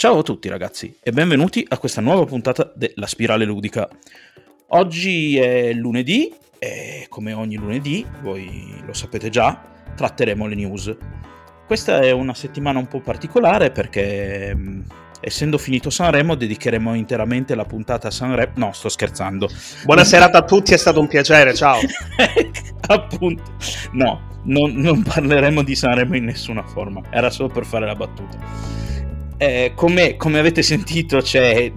Ciao a tutti ragazzi e benvenuti a questa nuova puntata della Spirale Ludica. Oggi è lunedì e come ogni lunedì, voi lo sapete già, tratteremo le news. Questa è una settimana un po' particolare perché mm, essendo finito Sanremo dedicheremo interamente la puntata a Sanremo. No, sto scherzando. Buona serata a tutti, è stato un piacere, ciao. Appunto, no, non, non parleremo di Sanremo in nessuna forma, era solo per fare la battuta eh, come, come, avete sentito c'è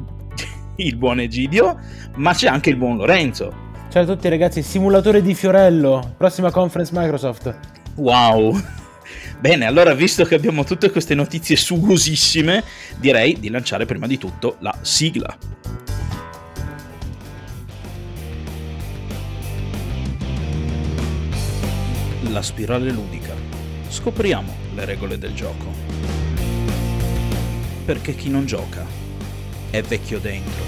il buon Egidio, ma c'è anche il buon Lorenzo. Ciao a tutti ragazzi, simulatore di Fiorello, prossima conference Microsoft. Wow. Bene, allora visto che abbiamo tutte queste notizie sugosissime, direi di lanciare prima di tutto la sigla. La spirale ludica. Scopriamo le regole del gioco perché chi non gioca è vecchio dentro.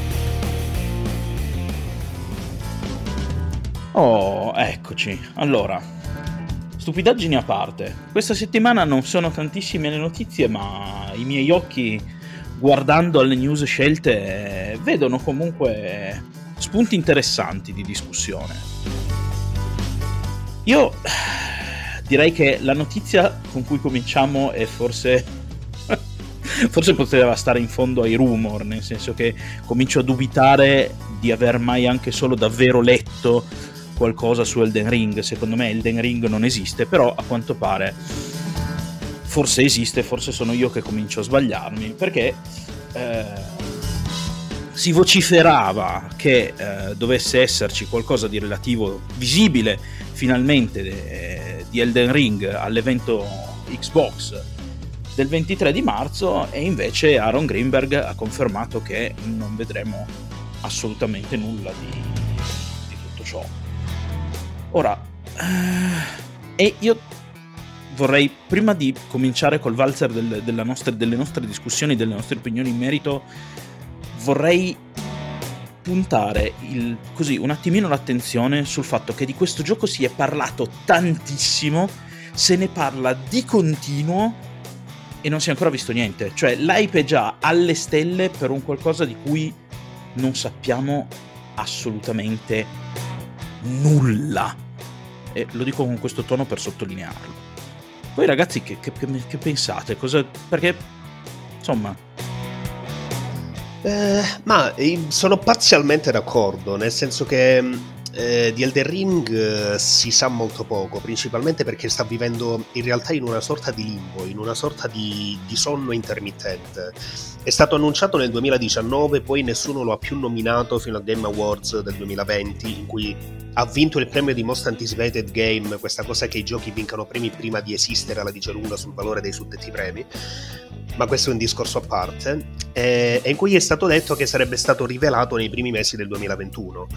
Oh, eccoci. Allora, stupidaggini a parte. Questa settimana non sono tantissime le notizie, ma i miei occhi, guardando alle news scelte, vedono comunque spunti interessanti di discussione. Io direi che la notizia con cui cominciamo è forse forse poteva stare in fondo ai rumor, nel senso che comincio a dubitare di aver mai anche solo davvero letto qualcosa su Elden Ring. Secondo me Elden Ring non esiste, però a quanto pare forse esiste, forse sono io che comincio a sbagliarmi, perché eh, si vociferava che eh, dovesse esserci qualcosa di relativo visibile finalmente eh, di Elden Ring all'evento Xbox del 23 di marzo e invece Aaron Greenberg ha confermato che non vedremo assolutamente nulla di, di tutto ciò. Ora, eh, e io vorrei, prima di cominciare col valzer del, nostre, delle nostre discussioni, delle nostre opinioni in merito, vorrei puntare il, così un attimino l'attenzione sul fatto che di questo gioco si è parlato tantissimo, se ne parla di continuo e non si è ancora visto niente. Cioè, l'hype è già alle stelle per un qualcosa di cui non sappiamo assolutamente nulla. E lo dico con questo tono per sottolinearlo. Poi ragazzi, che, che, che pensate? Cosa, perché, insomma... Eh, ma sono parzialmente d'accordo, nel senso che eh, di Elden Ring eh, si sa molto poco, principalmente perché sta vivendo in realtà in una sorta di limbo, in una sorta di, di sonno intermittente. È stato annunciato nel 2019, poi nessuno lo ha più nominato fino al Game Awards del 2020, in cui ha vinto il premio di Most Anticipated Game, questa cosa che i giochi vincano premi prima di esistere alla dice lunga sul valore dei suddetti premi ma questo è un discorso a parte, eh, in cui è stato detto che sarebbe stato rivelato nei primi mesi del 2021.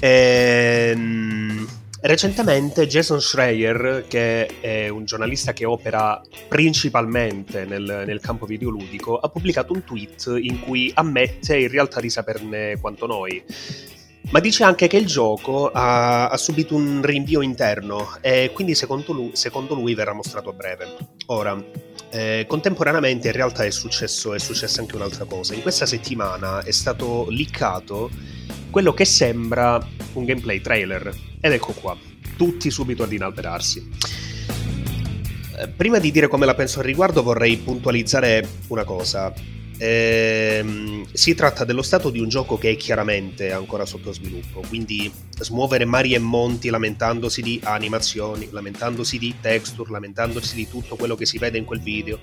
Ehm, recentemente Jason Schreier, che è un giornalista che opera principalmente nel, nel, campo videoludico, ha pubblicato un tweet in cui ammette in realtà di saperne quanto noi. Ma dice anche che il gioco ha, ha subito un rinvio interno e quindi secondo lui, secondo lui verrà mostrato a breve. Ora, eh, contemporaneamente in realtà è successo, è successa anche un'altra cosa. In questa settimana è stato liccato quello che sembra un gameplay trailer. Ed ecco qua, tutti subito ad inalberarsi. Eh, prima di dire come la penso al riguardo vorrei puntualizzare una cosa. Ehm, si tratta dello stato di un gioco che è chiaramente ancora sotto sviluppo, quindi smuovere mari e monti lamentandosi di animazioni, lamentandosi di texture, lamentandosi di tutto quello che si vede in quel video,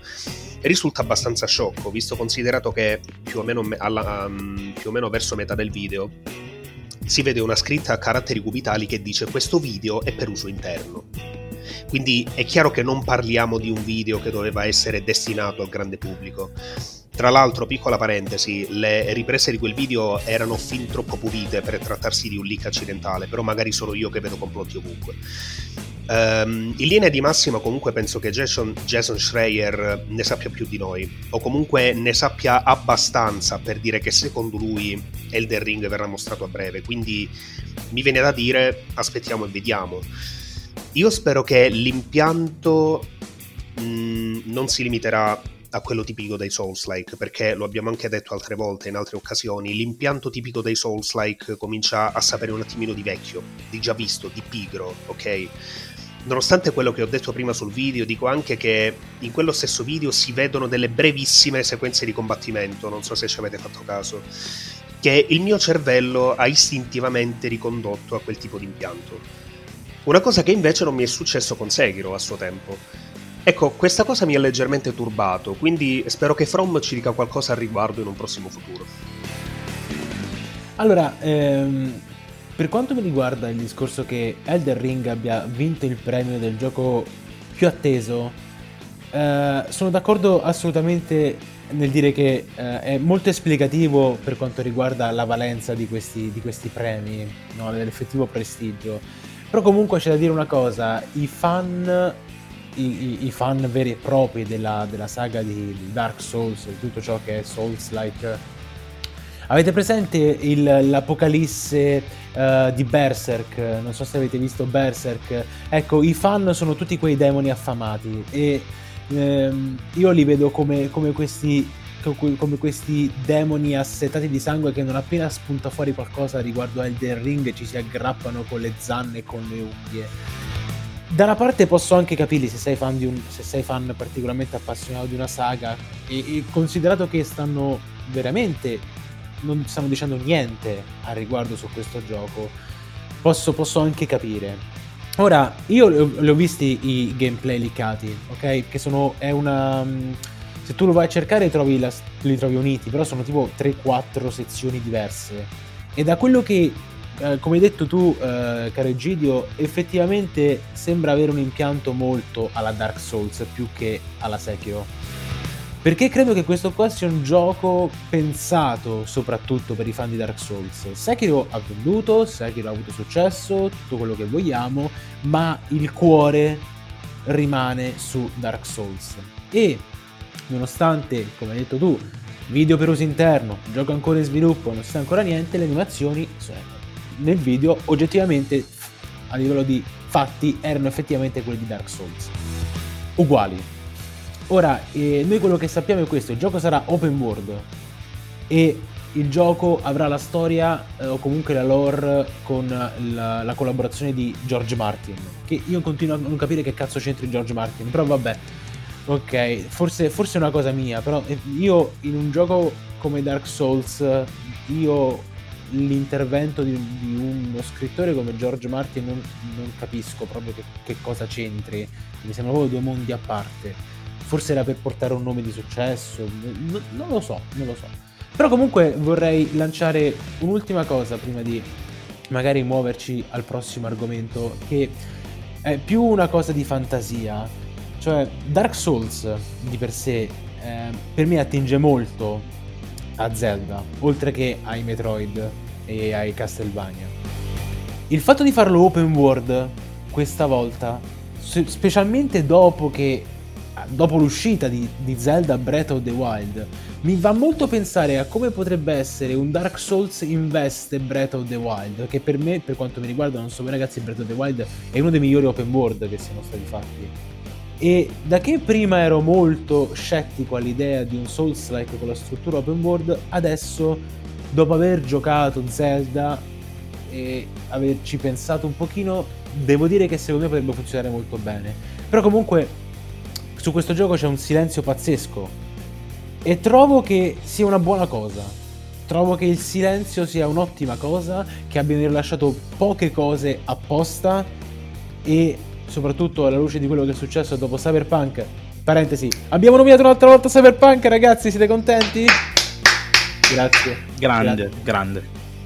risulta abbastanza sciocco, visto considerato che più o meno, alla, um, più o meno verso metà del video si vede una scritta a caratteri cubitali che dice questo video è per uso interno. Quindi è chiaro che non parliamo di un video che doveva essere destinato al grande pubblico tra l'altro, piccola parentesi, le riprese di quel video erano fin troppo pulite per trattarsi di un leak accidentale, però magari sono io che vedo complotti ovunque. Um, in linea di massima comunque penso che Jason, Jason Schreier ne sappia più di noi, o comunque ne sappia abbastanza per dire che secondo lui Elden Ring verrà mostrato a breve, quindi mi viene da dire aspettiamo e vediamo. Io spero che l'impianto mh, non si limiterà a quello tipico dei Souls-like, perché lo abbiamo anche detto altre volte in altre occasioni, l'impianto tipico dei Souls-like comincia a sapere un attimino di vecchio, di già visto, di pigro, ok? Nonostante quello che ho detto prima sul video, dico anche che in quello stesso video si vedono delle brevissime sequenze di combattimento, non so se ci avete fatto caso, che il mio cervello ha istintivamente ricondotto a quel tipo di impianto. Una cosa che invece non mi è successo con Sekiro a suo tempo. Ecco, questa cosa mi ha leggermente turbato, quindi spero che From ci dica qualcosa al riguardo in un prossimo futuro. Allora, ehm, per quanto mi riguarda il discorso che Elder Ring abbia vinto il premio del gioco più atteso, eh, sono d'accordo assolutamente nel dire che eh, è molto esplicativo per quanto riguarda la valenza di questi, di questi premi, no? dell'effettivo prestigio. Però comunque c'è da dire una cosa, i fan, i, i, fan veri e propri della, della saga di Dark Souls, di tutto ciò che è Souls-like, avete presente il, l'apocalisse uh, di Berserk, non so se avete visto Berserk, ecco i fan sono tutti quei demoni affamati e um, io li vedo come, come, questi, come questi demoni assetati di sangue che non appena spunta fuori qualcosa riguardo Elden Ring ci si aggrappano con le zanne e con le unghie. Da una parte posso anche capirli se sei fan, un, se sei fan particolarmente appassionato di una saga e, e considerato che stanno veramente non stanno dicendo niente a riguardo su questo gioco, posso, posso anche capire. Ora, io li ho visti i gameplay liccati, ok? Che sono, è una... Mm, se tu lo vai a cercare trovi la, li trovi uniti, però sono tipo 3-4 sezioni diverse. E da quello che, eh, come hai detto tu, eh, caro Egidio, effettivamente sembra avere un impianto molto alla Dark Souls più che alla Sekiro perché credo che questo qua sia un gioco pensato soprattutto per i fan di Dark Souls. Sekiro ha venduto, Sekiro ha avuto successo, tutto quello che vogliamo, ma il cuore rimane su Dark Souls. E nonostante, come hai detto tu, video per uso interno, gioco ancora in sviluppo, non si sa ancora niente, le animazioni nel video oggettivamente a livello di fatti erano effettivamente quelle di Dark Souls. Uguali, Ora, eh, noi quello che sappiamo è questo, il gioco sarà open world e il gioco avrà la storia eh, o comunque la lore con la, la, collaborazione di George Martin, che io continuo a non capire che cazzo c'entri George Martin, però vabbè, ok, forse, forse è una cosa mia, però eh, io in un gioco come Dark Souls, io l'intervento di, di uno scrittore come George Martin non, non capisco proprio che, che cosa c'entri, mi sembra proprio due mondi a parte forse era per portare un nome di successo, n- non lo so, non lo so. Però comunque vorrei lanciare un'ultima cosa prima di magari muoverci al prossimo argomento, che è più una cosa di fantasia. Cioè, Dark Souls di per sé eh, per me attinge molto a Zelda, oltre che ai Metroid e ai Castlevania. Il fatto di farlo open world questa volta, specialmente dopo che dopo l'uscita di, di, Zelda Breath of the Wild, mi va molto pensare a come potrebbe essere un Dark Souls in veste Breath of the Wild, che per me, per quanto mi riguarda, non so ragazzi, Breath of the Wild è uno dei migliori open world che siano stati fatti. E da che prima ero molto scettico all'idea di un Souls-like con la struttura open world, adesso, dopo aver giocato Zelda e averci pensato un pochino, devo dire che secondo me potrebbe funzionare molto bene. Però comunque su questo gioco c'è un silenzio pazzesco e trovo che sia una buona cosa. Trovo che il silenzio sia un'ottima cosa, che abbiano rilasciato poche cose apposta e soprattutto alla luce di quello che è successo dopo Cyberpunk. Parentesi, abbiamo nominato un'altra volta Cyberpunk, ragazzi, siete contenti? Grazie. Grande, Grazie. grande.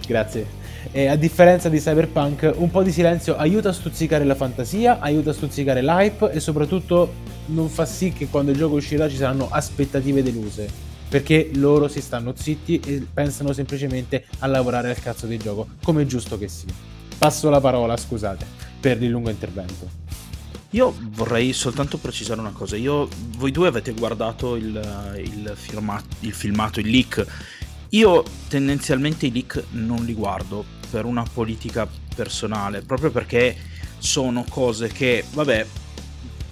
Grazie. E a differenza di Cyberpunk, un po' di silenzio aiuta a stuzzicare la fantasia, aiuta a stuzzicare l'hype e soprattutto non fa sì che quando il gioco uscirà ci saranno aspettative deluse. Perché loro si stanno zitti e pensano semplicemente a lavorare al cazzo del gioco, come è giusto che sia. Passo la parola, scusate, per il lungo intervento. Io vorrei soltanto precisare una cosa. Io, voi due avete guardato il, il, firma, il filmato, il leak. Io tendenzialmente i leak non li guardo per una politica personale, proprio perché sono cose che, vabbè,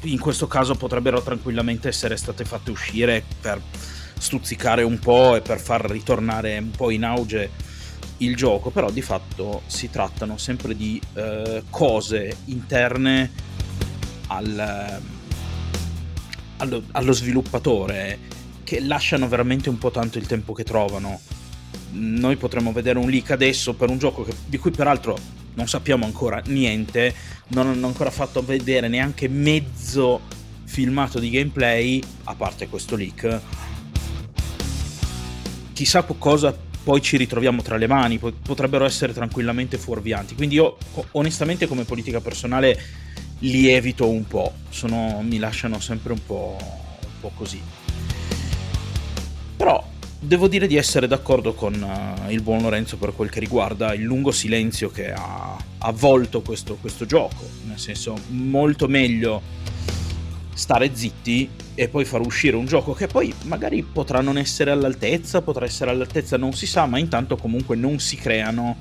in questo caso potrebbero tranquillamente essere state fatte uscire per stuzzicare un po' e per far ritornare un po' in auge il gioco, però di fatto si trattano sempre di eh, cose interne al, allo, allo sviluppatore che lasciano veramente un po' tanto il tempo che trovano. Noi potremmo vedere un leak adesso per un gioco che, di cui peraltro non sappiamo ancora niente, non hanno ancora fatto vedere neanche mezzo filmato di gameplay, a parte questo leak. Chissà cosa poi ci ritroviamo tra le mani, potrebbero essere tranquillamente fuorvianti. Quindi io onestamente come politica personale li evito un po', Sono, mi lasciano sempre un po', un po' così. Però devo dire di essere d'accordo con uh, il buon Lorenzo per quel che riguarda il lungo silenzio che ha avvolto questo, questo gioco, nel senso molto meglio stare zitti e poi far uscire un gioco che poi magari potrà non essere all'altezza, potrà essere all'altezza, non si sa, ma intanto comunque non si creano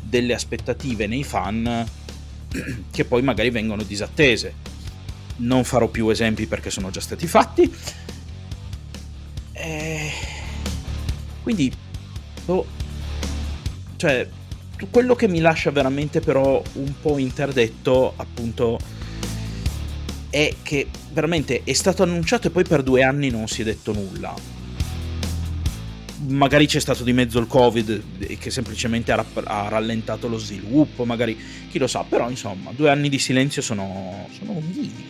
delle aspettative nei fan che poi magari vengono disattese. Non farò più esempi perché sono già stati fatti. E... Eh, quindi, oh, cioè, quello che mi lascia veramente però un po' interdetto, appunto, è che veramente è stato annunciato e poi per due anni non si è detto nulla magari c'è stato di mezzo il covid che semplicemente ha, ha, rallentato lo sviluppo, magari chi lo sa, però insomma due anni di silenzio sono, sono vivi.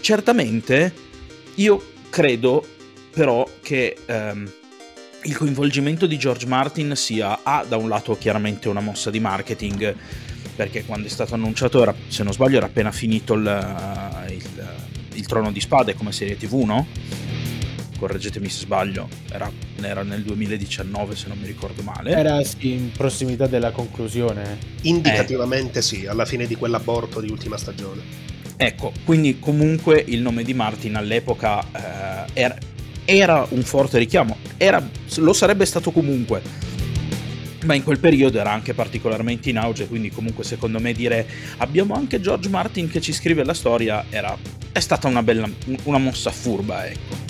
Certamente io credo però che ehm, il coinvolgimento di George Martin sia A da un lato chiaramente una mossa di marketing, perché quando è stato annunciato era, se non sbaglio era appena finito il, il, il Trono di Spade come serie tv, no? Correggetemi se sbaglio, era, era, nel 2019 se non mi ricordo male. Era sì, in prossimità della conclusione. Indicativamente eh. sì, alla fine di quell'aborto di ultima stagione. Ecco, quindi comunque il nome di Martin all'epoca eh, era, era, un forte richiamo, era, lo sarebbe stato comunque, ma in quel periodo era anche particolarmente in auge, quindi comunque secondo me dire abbiamo anche George Martin che ci scrive la storia era, è stata una bella, una mossa furba, ecco.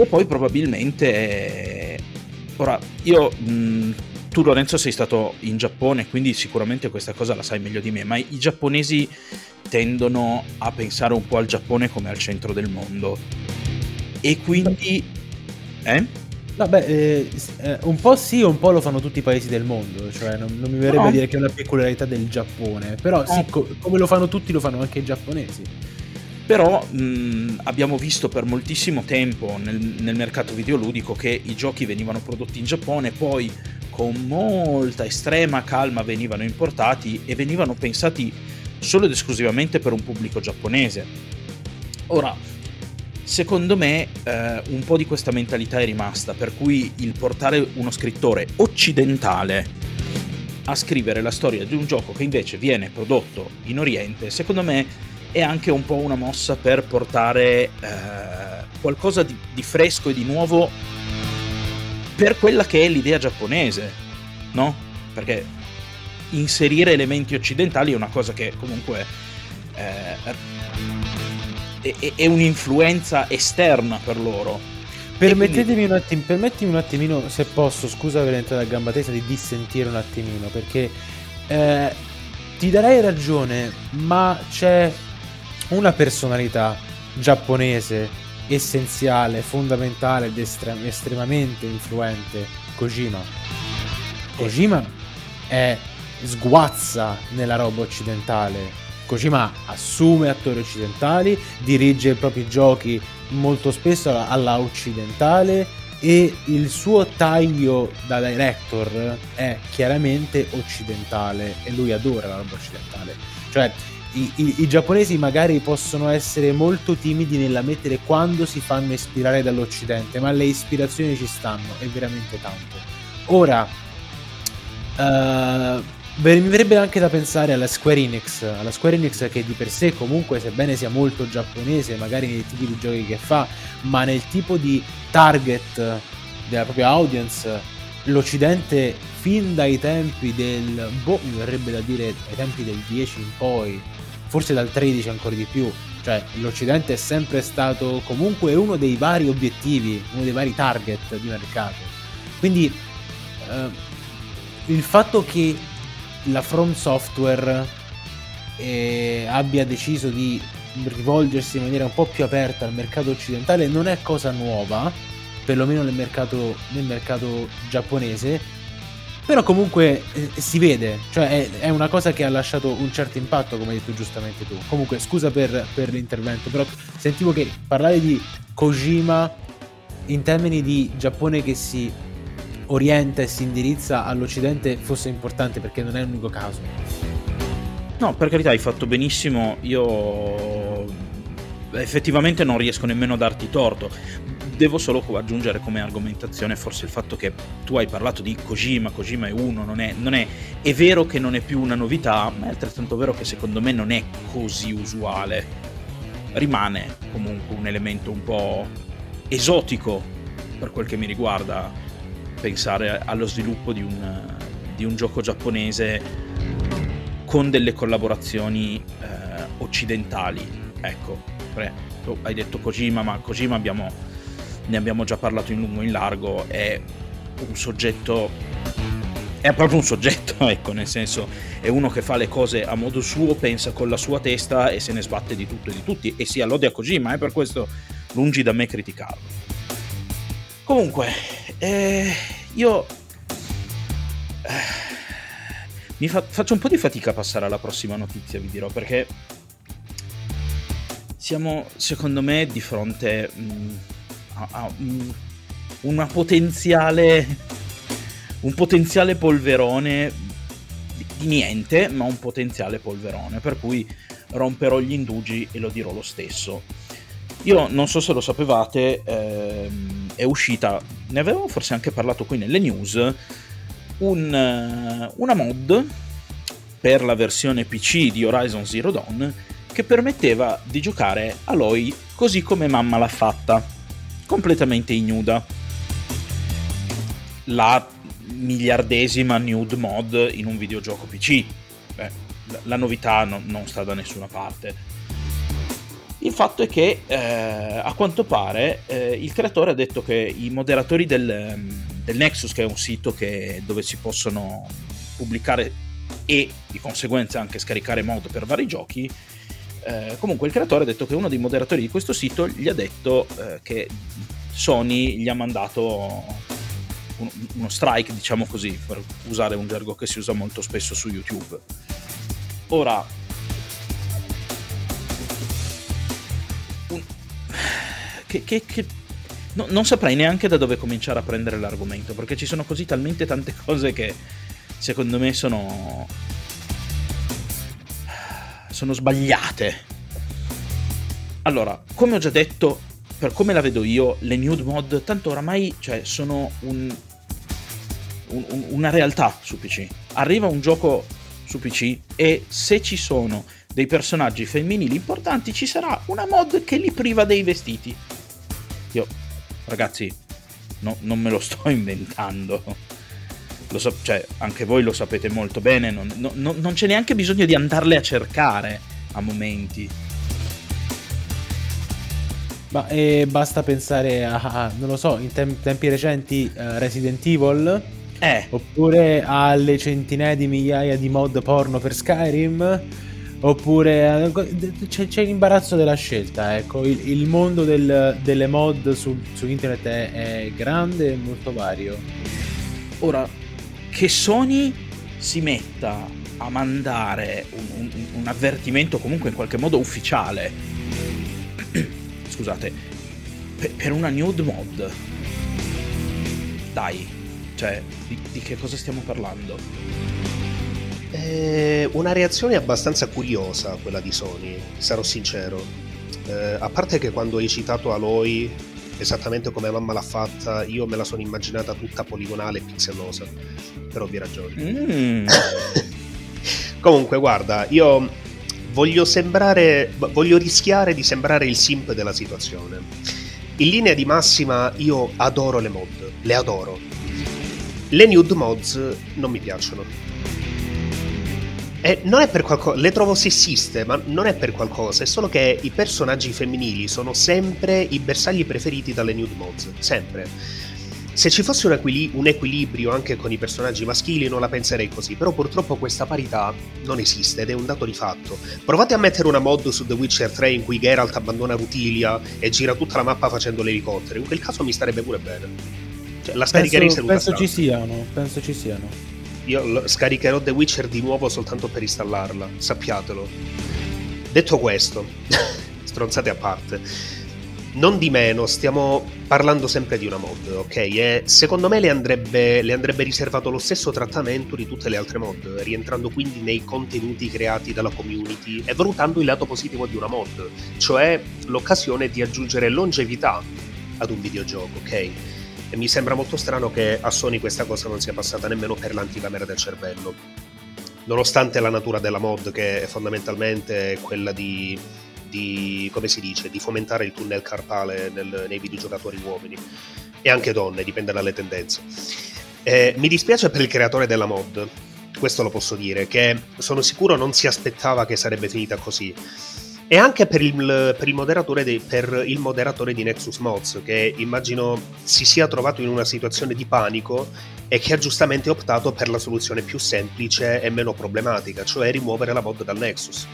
E poi probabilmente... Ora, io... Mh, tu Lorenzo sei stato in Giappone, quindi sicuramente questa cosa la sai meglio di me, ma i giapponesi tendono a pensare un po' al Giappone come al centro del mondo. E quindi... Eh? Vabbè, eh, eh, un po' sì, un po' lo fanno tutti i paesi del mondo, cioè non, non mi verrebbe no. a dire che è una peculiarità del Giappone, però sì, co- come lo fanno tutti lo fanno anche i giapponesi però mh, abbiamo visto per moltissimo tempo nel, nel, mercato videoludico che i giochi venivano prodotti in Giappone, poi con molta estrema calma venivano importati e venivano pensati solo ed esclusivamente per un pubblico giapponese. Ora, secondo me eh, un po' di questa mentalità è rimasta, per cui il portare uno scrittore occidentale a scrivere la storia di un gioco che invece viene prodotto in Oriente, secondo me è anche un po' una mossa per portare eh, qualcosa di, di, fresco e di nuovo per quella che è l'idea giapponese, no? Perché inserire elementi occidentali è una cosa che comunque eh, è, è, un'influenza esterna per loro. Permettetemi un, attim- permettimi un attimino, se posso, scusa per entrare a gamba tesa, di dissentire un attimino, perché eh, ti darei ragione, ma c'è una personalità giapponese essenziale, fondamentale ed estre- estremamente influente, Kojima. Kojima è sguazza nella roba occidentale. Kojima assume attori occidentali, dirige i propri giochi molto spesso alla occidentale e il suo taglio da director è chiaramente occidentale e lui adora la roba occidentale. Cioè, i, i, i, giapponesi magari possono essere molto timidi nell'ammettere quando si fanno ispirare dall'Occidente, ma le ispirazioni ci stanno, è veramente tanto. Ora, uh, mi verrebbe anche da pensare alla Square Enix, alla Square Enix che di per sé comunque, sebbene sia molto giapponese, magari nei tipi di giochi che fa, ma nel tipo di target della propria audience, l'Occidente fin dai tempi del, boh, mi verrebbe da dire, ai tempi del 10 in poi, forse dal 13 ancora di più. Cioè, l'Occidente è sempre stato comunque uno dei vari obiettivi, uno dei vari target di mercato. Quindi eh, il fatto che la From Software eh, abbia deciso di rivolgersi in maniera un po' più aperta al mercato occidentale non è cosa nuova, perlomeno nel mercato, nel mercato giapponese, però comunque eh, si vede, cioè è, è, una cosa che ha lasciato un certo impatto, come hai detto giustamente tu. Comunque, scusa per, per l'intervento, però sentivo che parlare di Kojima in termini di Giappone che si orienta e si indirizza all'Occidente fosse importante perché non è l'unico caso. No, per carità, hai fatto benissimo. Io effettivamente non riesco nemmeno a darti torto devo solo aggiungere come argomentazione forse il fatto che tu hai parlato di Kojima, Kojima è uno, non è, non è, è vero che non è più una novità, ma è altrettanto vero che secondo me non è così usuale. Rimane comunque un elemento un po' esotico per quel che mi riguarda pensare allo sviluppo di un, di un gioco giapponese con delle collaborazioni eh, occidentali. Ecco, hai detto Kojima, ma Kojima abbiamo ne abbiamo già parlato in lungo e in largo, è un soggetto è proprio un soggetto, ecco, nel senso è uno che fa le cose a modo suo, pensa con la sua testa e se ne sbatte di tutto e di tutti e sia lode a Kojima, è per questo lungi da me criticarlo. Comunque, eh, io eh, mi fa, faccio un po' di fatica a passare alla prossima notizia, vi dirò, perché siamo secondo me di fronte mh, mm, ha, un, una potenziale un potenziale polverone di, di, niente, ma un potenziale polverone, per cui romperò gli indugi e lo dirò lo stesso. Io non so se lo sapevate, ehm, è uscita, ne avevo forse anche parlato qui nelle news, un, una mod per la versione PC di Horizon Zero Dawn che permetteva di giocare Aloy così come mamma l'ha fatta completamente ignuda. La miliardesima nude mod in un videogioco PC. Beh, la novità no, non sta da nessuna parte. Il fatto è che eh, a quanto pare eh, il creatore ha detto che i moderatori del, del Nexus, che è un sito che, dove si possono pubblicare e di conseguenza anche scaricare mod per vari giochi, eh, comunque il creatore ha detto che uno dei moderatori di questo sito gli ha detto eh, che Sony gli ha mandato uno, uno strike, diciamo così, per usare un gergo che si usa molto spesso su YouTube. Ora, un... che, che, che... No, non saprei neanche da dove cominciare a prendere l'argomento, perché ci sono così talmente tante cose che secondo me sono sono sbagliate. Allora, come ho già detto, per come la vedo io, le nude mod tanto oramai cioè, sono un, un, una realtà su PC. Arriva un gioco su PC e se ci sono dei personaggi femminili importanti ci sarà una mod che li priva dei vestiti. Io, ragazzi, no, non me lo sto inventando. Lo so, cioè, anche voi lo sapete molto bene, non, no, non c'è neanche bisogno di andarle a cercare a momenti. Ma eh, basta pensare a, non lo so, in tem- tempi recenti uh, Resident Evil, eh. oppure alle centinaia di migliaia di mod porno per Skyrim, oppure uh, c'è, c'è, l'imbarazzo della scelta, ecco, il, il mondo del, delle mod su, su internet è, è grande e molto vario. Ora, che Sony si metta a mandare un, un, un avvertimento comunque in qualche modo ufficiale, scusate, per, per, una nude mod, dai, cioè, di, di che cosa stiamo parlando? È una reazione abbastanza curiosa quella di Sony, sarò sincero. Eh, a parte che quando hai citato Aloy esattamente come mamma l'ha fatta, io me la sono immaginata tutta poligonale e pixellosa, per ovvie ragioni. Mm. Comunque, guarda, io voglio sembrare, voglio rischiare di sembrare il simp della situazione. In linea di massima, io adoro le mod, le adoro. Le nude mods non mi piacciono. Eh, non è per qualcosa, le trovo sessiste, ma non è per qualcosa, è solo che i personaggi femminili sono sempre i bersagli preferiti dalle nude mods, sempre. Se ci fosse un, equil- un, equilibrio anche con i personaggi maschili non la penserei così, però purtroppo questa parità non esiste ed è un dato di fatto. Provate a mettere una mod su The Witcher 3 in cui Geralt abbandona Rutilia e gira tutta la mappa facendo l'elicottero, in quel caso mi starebbe pure bene. Cioè, la scaricherei penso, penso ci siano, penso ci siano. Io scaricherò The Witcher di nuovo soltanto per installarla, sappiatelo. Detto questo, stronzate a parte, non di meno stiamo parlando sempre di una mod, ok? E secondo me le andrebbe, le andrebbe riservato lo stesso trattamento di tutte le altre mod, rientrando quindi nei contenuti creati dalla community e valutando il lato positivo di una mod, cioè l'occasione di aggiungere longevità ad un videogioco, ok? E mi sembra molto strano che a Sony questa cosa non sia passata nemmeno per l'anticamera del cervello. Nonostante la natura della mod, che è fondamentalmente quella di, di dice, di fomentare il tunnel carpale nel, nei videogiocatori uomini e anche donne, dipende dalle tendenze. Eh, mi dispiace per il creatore della mod, questo lo posso dire, che sono sicuro non si aspettava che sarebbe finita così e anche per il, per, il moderatore di, per il moderatore di Nexus Mods, che immagino si sia trovato in una situazione di panico e che ha giustamente optato per la soluzione più semplice e meno problematica, cioè rimuovere la mod dal Nexus.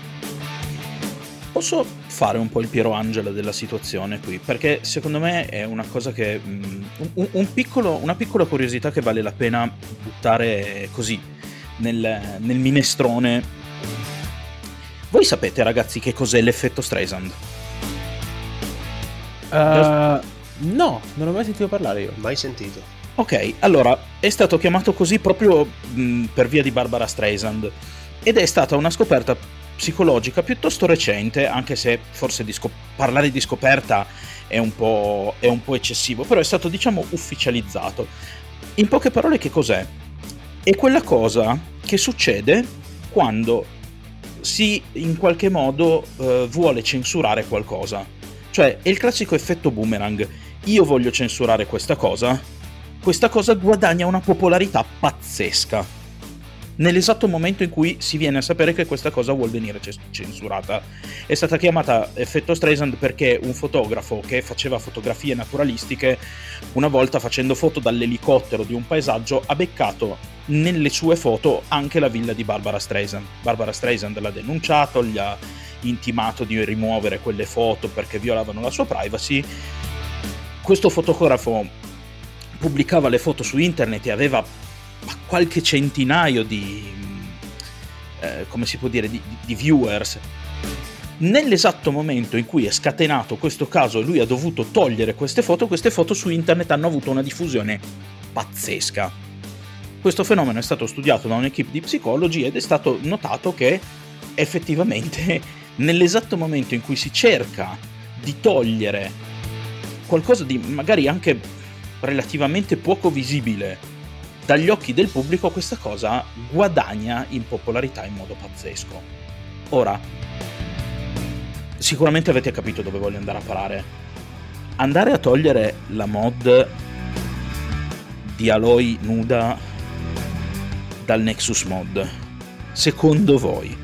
Posso fare un po' il Piero Angela della situazione qui, perché secondo me è una cosa che. Mm, un, un piccolo, una piccola curiosità che vale la pena buttare così nel, nel minestrone voi sapete, ragazzi, che cos'è l'effetto Streisand? Uh, no, non ho mai sentito parlare io. Mai sentito. Ok, allora, è stato chiamato così proprio mh, per via di Barbara Streisand ed è stata una scoperta psicologica piuttosto recente, anche se forse di scop- parlare di scoperta è un, è un po' eccessivo, però è stato diciamo ufficializzato. In poche parole che cos'è? È quella cosa che succede quando si in qualche modo eh, vuole censurare qualcosa. Cioè è il classico effetto boomerang. Io voglio censurare questa cosa, questa cosa guadagna una popolarità pazzesca. Nell'esatto momento in cui si viene a sapere che questa cosa vuol venire censurata. È stata chiamata effetto Streisand perché un fotografo che faceva fotografie naturalistiche, una volta facendo foto dall'elicottero di un paesaggio, ha beccato nelle sue foto anche la villa di Barbara Streisand. Barbara Streisand l'ha denunciato, gli ha intimato di rimuovere quelle foto perché violavano la sua privacy. Questo fotografo pubblicava le foto su internet e aveva qualche centinaio di, eh, come si può dire, di, di viewers. Nell'esatto momento in cui è scatenato questo caso e lui ha dovuto togliere queste foto, queste foto su internet hanno avuto una diffusione pazzesca questo fenomeno è stato studiato da un'equipe di psicologi ed è stato notato che effettivamente nell'esatto momento in cui si cerca di togliere qualcosa di magari anche relativamente poco visibile dagli occhi del pubblico, questa cosa guadagna in popolarità in modo pazzesco. Ora, sicuramente avete capito dove voglio andare a parare. Andare a togliere la mod di Aloy nuda dal Nexus Mod. Secondo voi,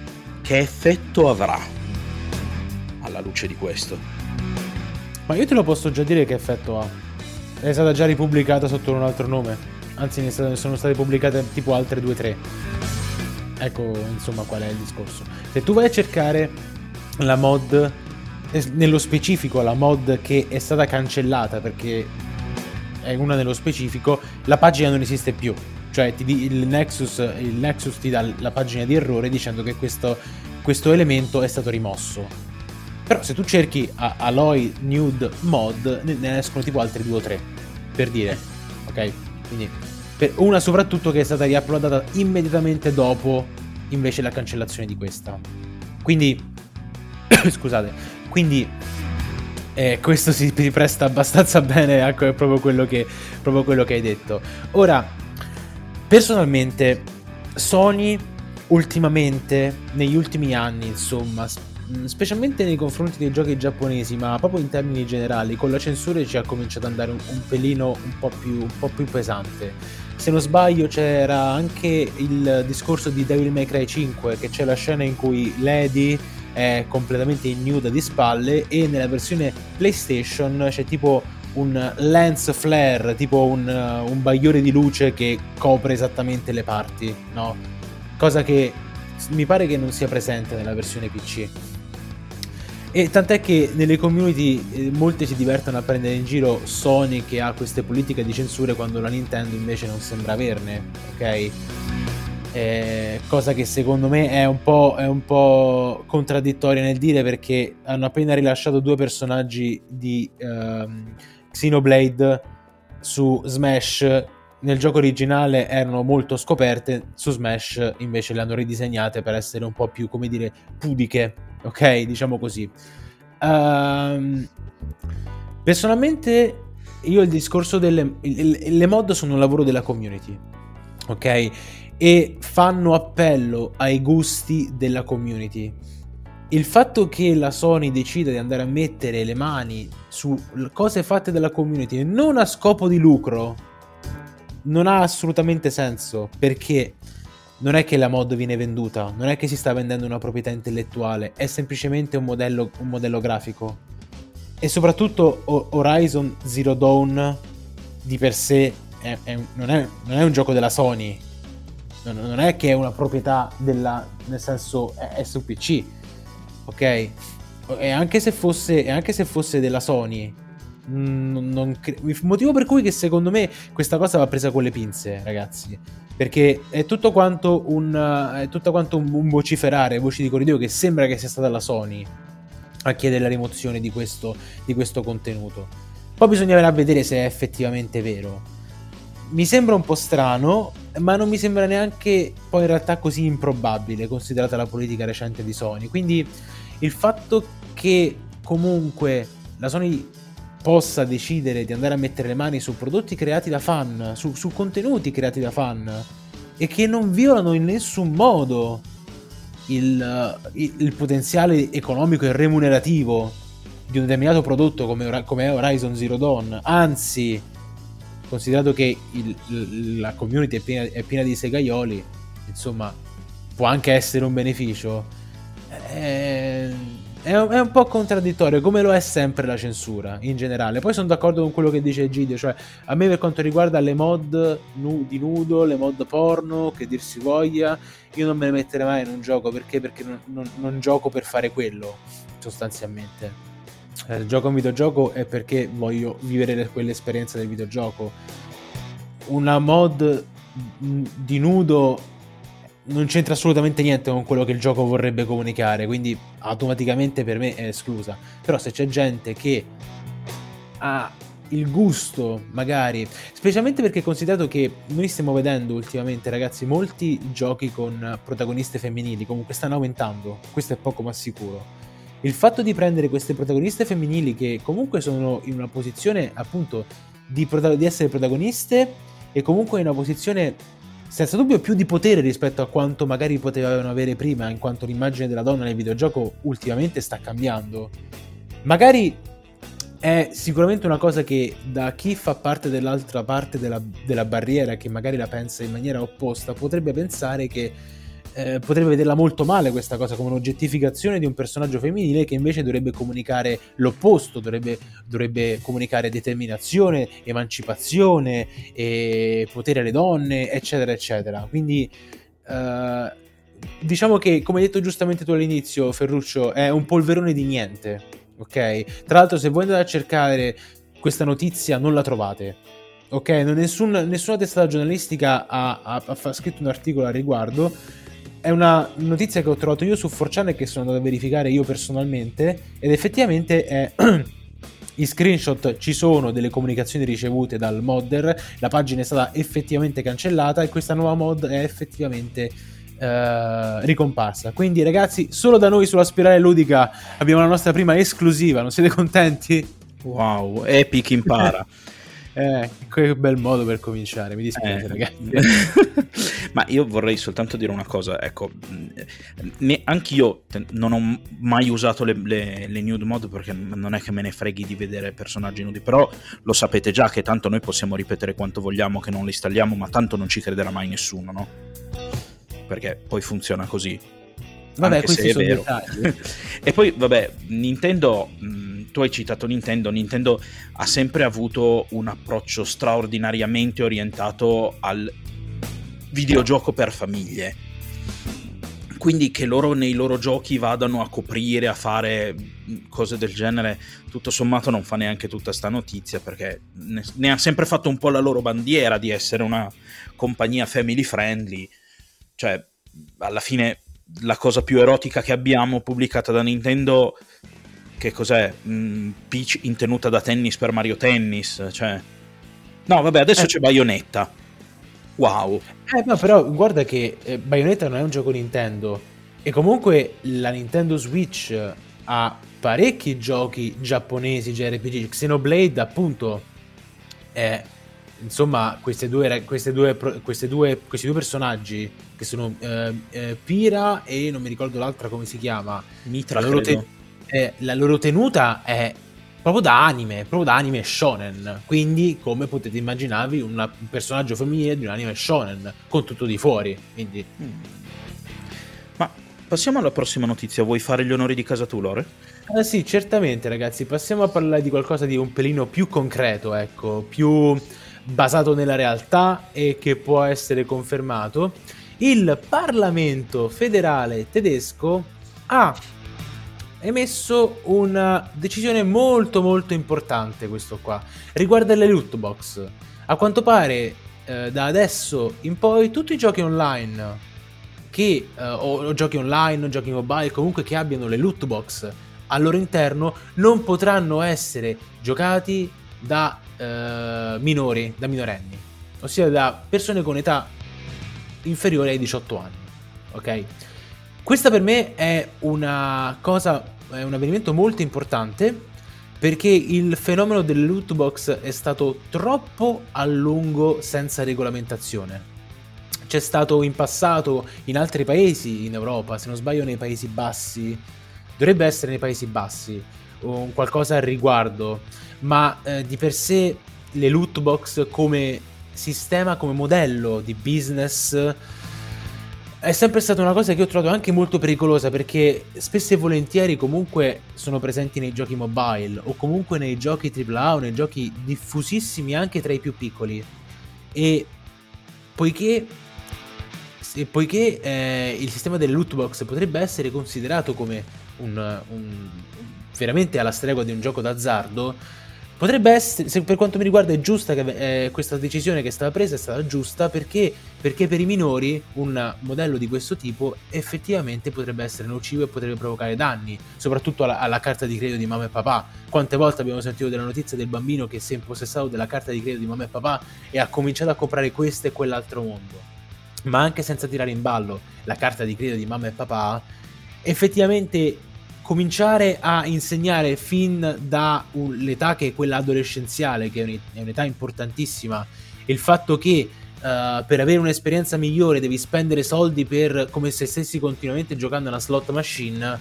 che effetto avrà alla luce di questo? Ma io te lo posso già dire che effetto ha. È stata già ripubblicata sotto un altro nome. Anzi, ne sono state pubblicate tipo altre 2-3. Ecco, insomma, qual è il discorso. Se tu vai a cercare la mod, nello specifico la mod che è stata cancellata perché è una nello specifico, la pagina non esiste più cioè ti, il, Nexus, il, Nexus, ti dà la pagina di errore dicendo che questo, questo elemento è stato rimosso. Però se tu cerchi a Aloy Nude Mod ne escono tipo altri due o tre, per dire, ok? Quindi per una soprattutto che è stata riuploadata immediatamente dopo invece la cancellazione di questa. Quindi, scusate, quindi eh, questo si, si, presta abbastanza bene a proprio quello, che, proprio quello che hai detto. Ora, Personalmente, Sony ultimamente, negli ultimi anni, insomma, specialmente nei confronti dei giochi giapponesi, ma proprio in termini generali, con la censura ci ha cominciato ad andare un, un pelino un po, più, un po' più pesante. Se non sbaglio c'era anche il discorso di Devil May Cry 5, che c'è la scena in cui Lady è completamente ignuda di spalle e nella versione PlayStation c'è tipo un lens flare, tipo un, un bagliore di luce che copre esattamente le parti, no? Cosa che mi pare che non sia presente nella versione PC. E tant'è che nelle community eh, molte si divertono a prendere in giro Sony che ha queste politiche di censure quando la Nintendo invece non sembra averne, ok? Eh, cosa che secondo me è un, po', è un po' contraddittoria nel dire perché hanno appena rilasciato due personaggi di um, Xenoblade su Smash nel gioco originale erano molto scoperte, su Smash invece le hanno ridisegnate per essere un po' più, come dire, pudiche, ok? Diciamo così. Um, personalmente io il discorso delle le mod sono un lavoro della community, ok? E fanno appello ai gusti della community. Il fatto che la Sony decida di andare a mettere le mani su cose fatte dalla community non a scopo di lucro, non ha assolutamente senso perché non è che la mod viene venduta, non è che si sta vendendo una proprietà intellettuale, è semplicemente un modello, un modello grafico. E soprattutto Horizon Zero Dawn di per sé è, è, non, è, non, è, un gioco della Sony, non, non, è che è una proprietà della... nel senso è, su PC, ok? E anche se fosse, anche se fosse della Sony, non cre- il motivo per cui secondo me questa cosa va presa con le pinze, ragazzi. Perché è tutto quanto un, è tutto quanto un, un vociferare, voci di corridoio che sembra che sia stata la Sony a chiedere la rimozione di questo, di questo contenuto. Poi bisognerà vedere se è effettivamente vero. Mi sembra un po' strano, ma non mi sembra neanche poi in realtà così improbabile, considerata la politica recente di Sony. Quindi il fatto che comunque la Sony possa decidere di andare a mettere le mani su prodotti creati da fan, su, su contenuti creati da fan e che non violano in nessun modo il, il, il, potenziale economico e remunerativo di un determinato prodotto come, come Horizon Zero Dawn, anzi, considerato che il, la community è piena, è piena, di segaioli, insomma, può anche essere un beneficio. Eh, è un, è un, po' contraddittorio, come lo è sempre la censura in generale. Poi sono d'accordo con quello che dice Gidio, cioè a me per quanto riguarda le mod nu- di nudo, le mod porno, che dir si voglia, io non me le metterei mai in un gioco perché, perché non, non, non gioco per fare quello, sostanzialmente. Eh, gioco un videogioco è perché voglio vivere quell'esperienza del videogioco. Una mod di nudo non c'entra assolutamente niente con quello che il gioco vorrebbe comunicare, quindi automaticamente per me è esclusa. Però se c'è gente che ha il gusto, magari, specialmente perché considerato che noi stiamo vedendo ultimamente, ragazzi, molti giochi con protagoniste femminili, comunque stanno aumentando, questo è poco ma sicuro. Il fatto di prendere queste protagoniste femminili che comunque sono in una posizione appunto di, prota- di essere protagoniste e comunque in una posizione senza dubbio più di potere rispetto a quanto magari potevano avere prima, in quanto l'immagine della donna nel videogioco ultimamente sta cambiando. Magari è sicuramente una cosa che da chi fa parte dell'altra parte della, della barriera, che magari la pensa in maniera opposta, potrebbe pensare che eh, potrebbe vederla molto male questa cosa come un'oggettificazione di un personaggio femminile che invece dovrebbe comunicare l'opposto, dovrebbe, dovrebbe comunicare determinazione, emancipazione, potere alle donne, eccetera, eccetera. Quindi eh, diciamo che, come hai detto giustamente tu all'inizio, Ferruccio, è un polverone di niente. Ok? Tra l'altro, se voi andate a cercare questa notizia, non la trovate. Ok? Nessun, nessuna testata giornalistica ha, ha, ha scritto un articolo a riguardo è una notizia che ho trovato io su 4chan e che sono andato a verificare io personalmente ed effettivamente è... I screenshot ci sono delle comunicazioni ricevute dal modder, la pagina è stata effettivamente cancellata e questa nuova mod è effettivamente uh, ricomparsa. Quindi ragazzi, solo da noi sulla spirale ludica abbiamo la nostra prima esclusiva, non siete contenti? Wow, Epic impara. Eh, che bel modo per cominciare, mi dispiace eh. ragazzi. Ma io vorrei soltanto dire una cosa, ecco, ne, anch'io non ho mai usato le, le, le, nude mod perché non è che me ne freghi di vedere personaggi nudi, però lo sapete già che tanto noi possiamo ripetere quanto vogliamo che non le installiamo, ma tanto non ci crederà mai nessuno, no? Perché poi funziona così. Vabbè, questi sono vero. e poi, vabbè, Nintendo, mh, tu hai citato Nintendo, Nintendo ha sempre avuto un approccio straordinariamente orientato al videogioco per famiglie. Quindi che loro nei loro giochi vadano a coprire, a fare cose del genere, tutto sommato non fa neanche tutta sta notizia perché ne, ne ha sempre fatto un po' la loro bandiera di essere una compagnia family friendly. Cioè, alla fine la cosa più erotica che abbiamo pubblicata da Nintendo che cos'è? Mm, Peach in tenuta da tennis per Mario Tennis cioè... no vabbè adesso eh. c'è Bayonetta wow eh no però guarda che eh, Bayonetta non è un gioco Nintendo e comunque la Nintendo Switch ha parecchi giochi giapponesi JRPG Xenoblade appunto è insomma, queste due, queste due, queste due, questi due personaggi che sono eh, eh, Pira e non mi ricordo l'altra come si chiama. Mitra, loro, te- eh, la loro tenuta è proprio da anime, proprio da anime shonen. Quindi, come potete immaginarvi, una, un personaggio femminile di un anime shonen con tutto di fuori. Quindi. Mm. Ma passiamo alla prossima notizia. Vuoi fare gli onori di casa tu, Lore? Eh sì, certamente, ragazzi. Passiamo a parlare di qualcosa di un pelino più concreto, ecco, più basato nella realtà e che può essere confermato, il Parlamento federale tedesco ha emesso una decisione molto molto importante questo qua riguarda le loot box a quanto pare eh, da adesso in poi tutti i giochi online che eh, o, o, giochi online o giochi mobile comunque che abbiano le loot box al loro interno non potranno essere giocati da eh, minori, da minorenni, ossia da persone con età inferiore ai 18 anni. Ok? Questa per me è una cosa, è un avvenimento molto importante perché il fenomeno delle loot box è stato troppo a lungo senza regolamentazione. C'è stato in passato in altri paesi in Europa, se non sbaglio nei Paesi Bassi, dovrebbe essere nei Paesi Bassi, un qualcosa al riguardo ma eh, di per sé le loot box come sistema, come modello di business è sempre stata una cosa che ho trovato anche molto pericolosa perché spesso e volentieri comunque sono presenti nei giochi mobile o comunque nei giochi AAA o nei giochi diffusissimi anche tra i più piccoli. E poiché, e poiché eh, il sistema delle loot box potrebbe essere considerato come un, un, veramente alla stregua di un gioco d'azzardo Potrebbe essere, se per quanto mi riguarda, è giusta che eh, questa decisione che è stata presa è stata giusta perché, perché per i minori un modello di questo tipo effettivamente potrebbe essere nocivo e potrebbe provocare danni, soprattutto alla, alla, carta di credito di mamma e papà. Quante volte abbiamo sentito della notizia del bambino che si è impossessato della carta di credito di mamma e papà e ha cominciato a comprare questo e quell'altro mondo. Ma anche senza tirare in ballo la carta di credito di mamma e papà, effettivamente cominciare a insegnare fin dall'età che è quella adolescenziale, che è un'età importantissima, il fatto che uh, per avere un'esperienza migliore devi spendere soldi per come se stessi continuamente giocando una slot machine,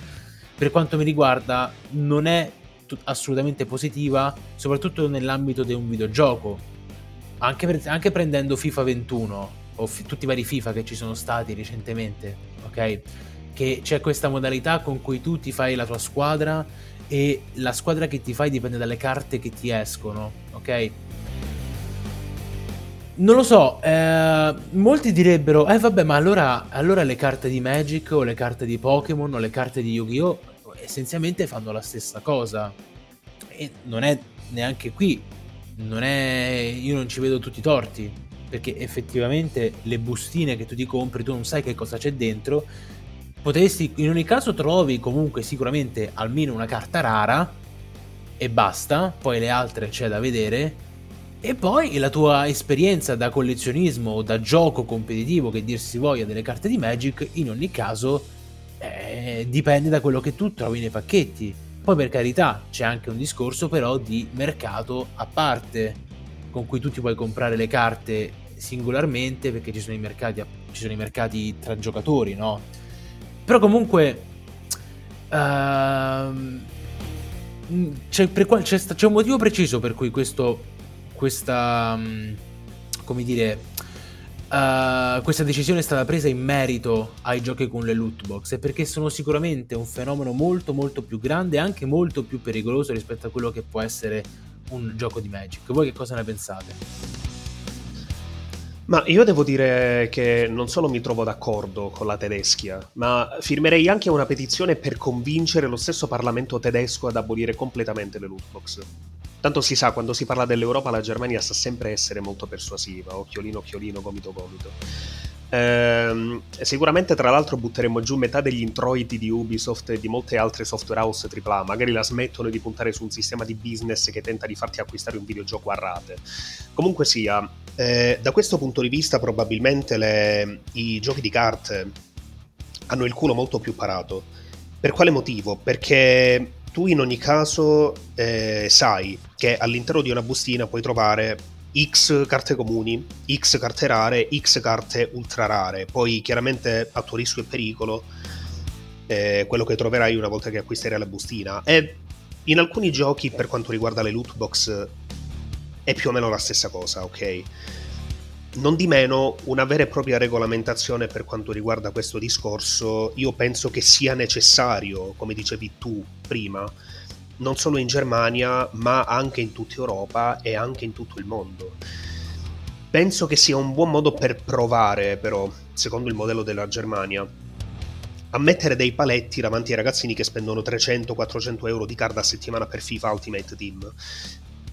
per quanto mi riguarda non è t- assolutamente positiva, soprattutto nell'ambito di un videogioco. Anche, per, anche prendendo FIFA 21 o f- tutti i vari FIFA che ci sono stati recentemente, ok? Che c'è questa modalità con cui tu ti fai la tua squadra e la squadra che ti fai dipende dalle carte che ti escono, ok? Non lo so, eh, molti direbbero, eh vabbè, ma allora, allora le carte di Magic o le carte di Pokémon o le carte di Yu-Gi-Oh! essenzialmente fanno la stessa cosa. E non è neanche qui, non è, io non ci vedo tutti i torti, perché effettivamente le bustine che tu ti compri, tu non sai che cosa c'è dentro, potresti, in ogni caso trovi comunque sicuramente almeno una carta rara e basta, poi le altre c'è da vedere. E poi la tua esperienza da collezionismo o da gioco competitivo che dir si voglia delle carte di Magic, in ogni caso eh, dipende da quello che tu trovi nei pacchetti. Poi per carità c'è anche un discorso però di mercato a parte, con cui tu ti puoi comprare le carte singolarmente perché ci sono i mercati, ci sono i mercati tra giocatori, no? Però comunque uh, c'è, c'è, c'è, un motivo preciso per cui questo, questa, um, come dire, uh, questa decisione è stata presa in merito ai giochi con le loot box, è perché sono sicuramente un fenomeno molto molto più grande e anche molto più pericoloso rispetto a quello che può essere un gioco di Magic. Voi che cosa ne pensate? Ma io devo dire che non solo mi trovo d'accordo con la tedeschia, ma firmerei anche una petizione per convincere lo stesso Parlamento tedesco ad abolire completamente le lootbox. Tanto si sa, quando si parla dell'Europa la Germania sa sempre essere molto persuasiva, occhiolino, occhiolino, gomito, gomito. Ehm, sicuramente tra l'altro butteremo giù metà degli introiti di Ubisoft e di molte altre software house AAA, magari la smettono di puntare su un sistema di business che tenta di farti acquistare un videogioco a rate. Comunque sia, eh, da questo punto di vista probabilmente le, i giochi di carte hanno il culo molto più parato. Per quale motivo? Perché tu in ogni caso eh, sai che all'interno di una bustina puoi trovare X carte comuni, X carte rare, X carte ultra rare. Poi chiaramente a tuo rischio e pericolo eh, quello che troverai una volta che acquisterai la bustina. E in alcuni giochi, per quanto riguarda le loot box, è più o meno la stessa cosa, ok? Non di meno, una vera e propria regolamentazione per quanto riguarda questo discorso, io penso che sia necessario, come dicevi tu prima, non solo in Germania, ma anche in tutta Europa e anche in tutto il mondo. Penso che sia un buon modo per provare, però, secondo il modello della Germania, a mettere dei paletti davanti ai ragazzini che spendono 300-400 euro di card a settimana per FIFA Ultimate Team.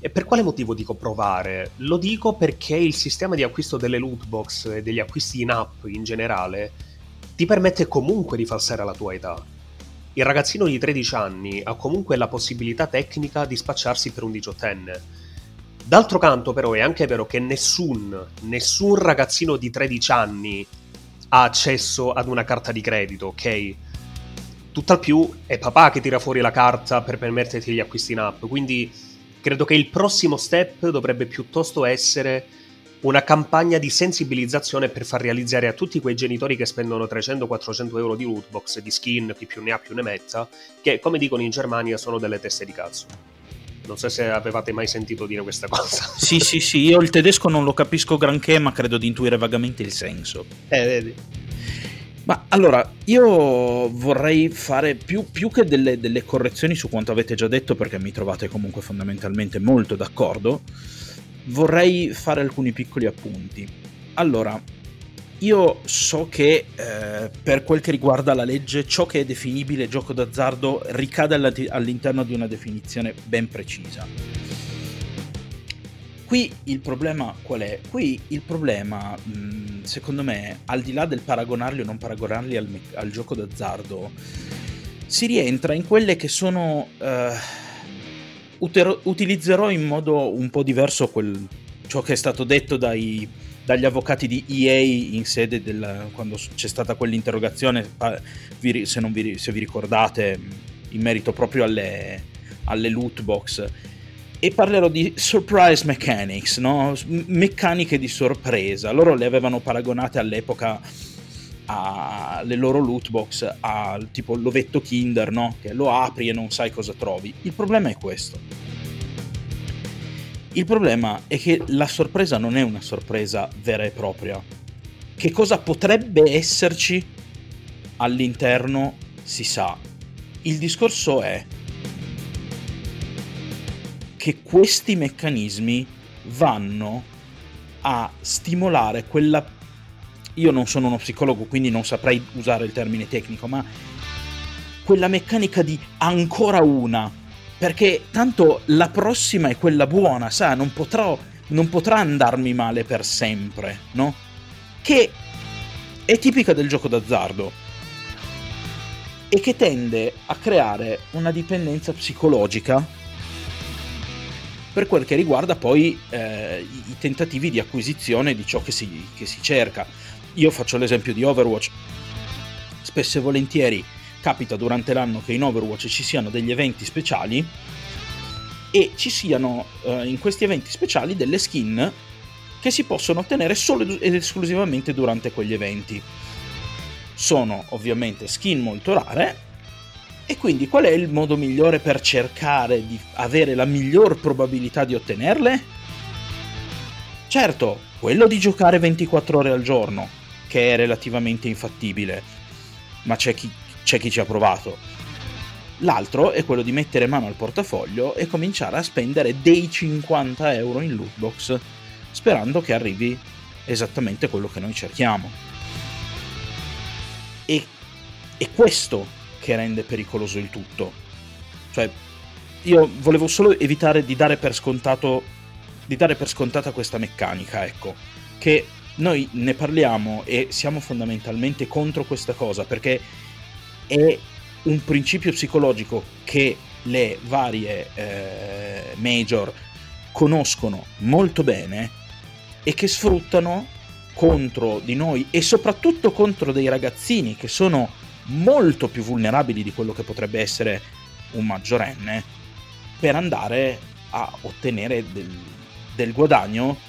E per quale motivo dico provare? Lo dico perché il sistema di acquisto delle loot box e degli acquisti in app in generale ti permette comunque di falsare la tua età il ragazzino di 13 anni ha comunque la possibilità tecnica di spacciarsi per un diciottenne. D'altro canto, però, è anche vero che nessun, nessun ragazzino di 13 anni ha accesso ad una carta di credito, ok? Tutt'al più è papà che tira fuori la carta per permetterti gli acquisti in app, quindi credo che il prossimo step dovrebbe piuttosto essere una campagna di sensibilizzazione per far realizzare a tutti quei genitori che spendono 300-400 euro di lootbox, di skin, chi più ne ha più ne metta, che come dicono in Germania sono delle teste di cazzo. Non so se avevate mai sentito dire questa cosa. Sì, sì, sì, io il tedesco non lo capisco granché, ma credo di intuire vagamente il senso. Eh, vedi. Ma allora, io vorrei fare più, più che delle, delle correzioni su quanto avete già detto, perché mi trovate comunque fondamentalmente molto d'accordo vorrei fare alcuni piccoli appunti. Allora, io so che eh, per quel che riguarda la legge, ciò che è definibile gioco d'azzardo ricade all'interno di una definizione ben precisa. Qui il problema qual è? Qui il problema, mh, secondo me, al di là del paragonarli o non paragonarli al, al gioco d'azzardo, si rientra in quelle che sono... Uh, utero- utilizzerò in modo un po' diverso quel, ciò che è stato detto dai, dagli avvocati di EA in sede del, quando c'è stata quell'interrogazione, se, vi, se vi ricordate, in merito proprio alle, alle loot box. E parlerò di surprise mechanics, no? meccaniche di sorpresa. Loro le avevano paragonate all'epoca alle loro loot box al tipo l'ovetto Kinder, no? Che lo apri e non sai cosa trovi. Il problema è questo. Il problema è che la sorpresa non è una sorpresa vera e propria. Che cosa potrebbe esserci all'interno si sa. Il discorso è che questi meccanismi vanno a stimolare quella io non sono uno psicologo, quindi non saprei usare il termine tecnico, ma quella meccanica di ancora una, perché tanto la prossima è quella buona, sa, non potrò, non potrà andarmi male per sempre, no? Che è tipica del gioco d'azzardo e che tende a creare una dipendenza psicologica per quel che riguarda poi eh, i tentativi di acquisizione di ciò che si, che si cerca io faccio l'esempio di Overwatch. Spesso e volentieri capita durante l'anno che in Overwatch ci siano degli eventi speciali e ci siano uh, in questi eventi speciali delle skin che si possono ottenere solo ed esclusivamente durante quegli eventi. Sono ovviamente skin molto rare e quindi qual è il modo migliore per cercare di avere la miglior probabilità di ottenerle? Certo, quello di giocare 24 ore al giorno, che è relativamente infattibile, ma c'è chi, c'è chi ci ha provato. L'altro è quello di mettere mano al portafoglio e cominciare a spendere dei 50 euro in lootbox sperando che arrivi esattamente quello che noi cerchiamo. E è questo che rende pericoloso il tutto. Cioè, io volevo solo evitare di dare per scontato di dare per scontata questa meccanica, ecco, che noi ne parliamo e siamo fondamentalmente contro questa cosa perché è un principio psicologico che le varie eh, major conoscono molto bene e che sfruttano contro di noi e soprattutto contro dei ragazzini che sono molto più vulnerabili di quello che potrebbe essere un maggiorenne per andare a ottenere del, del guadagno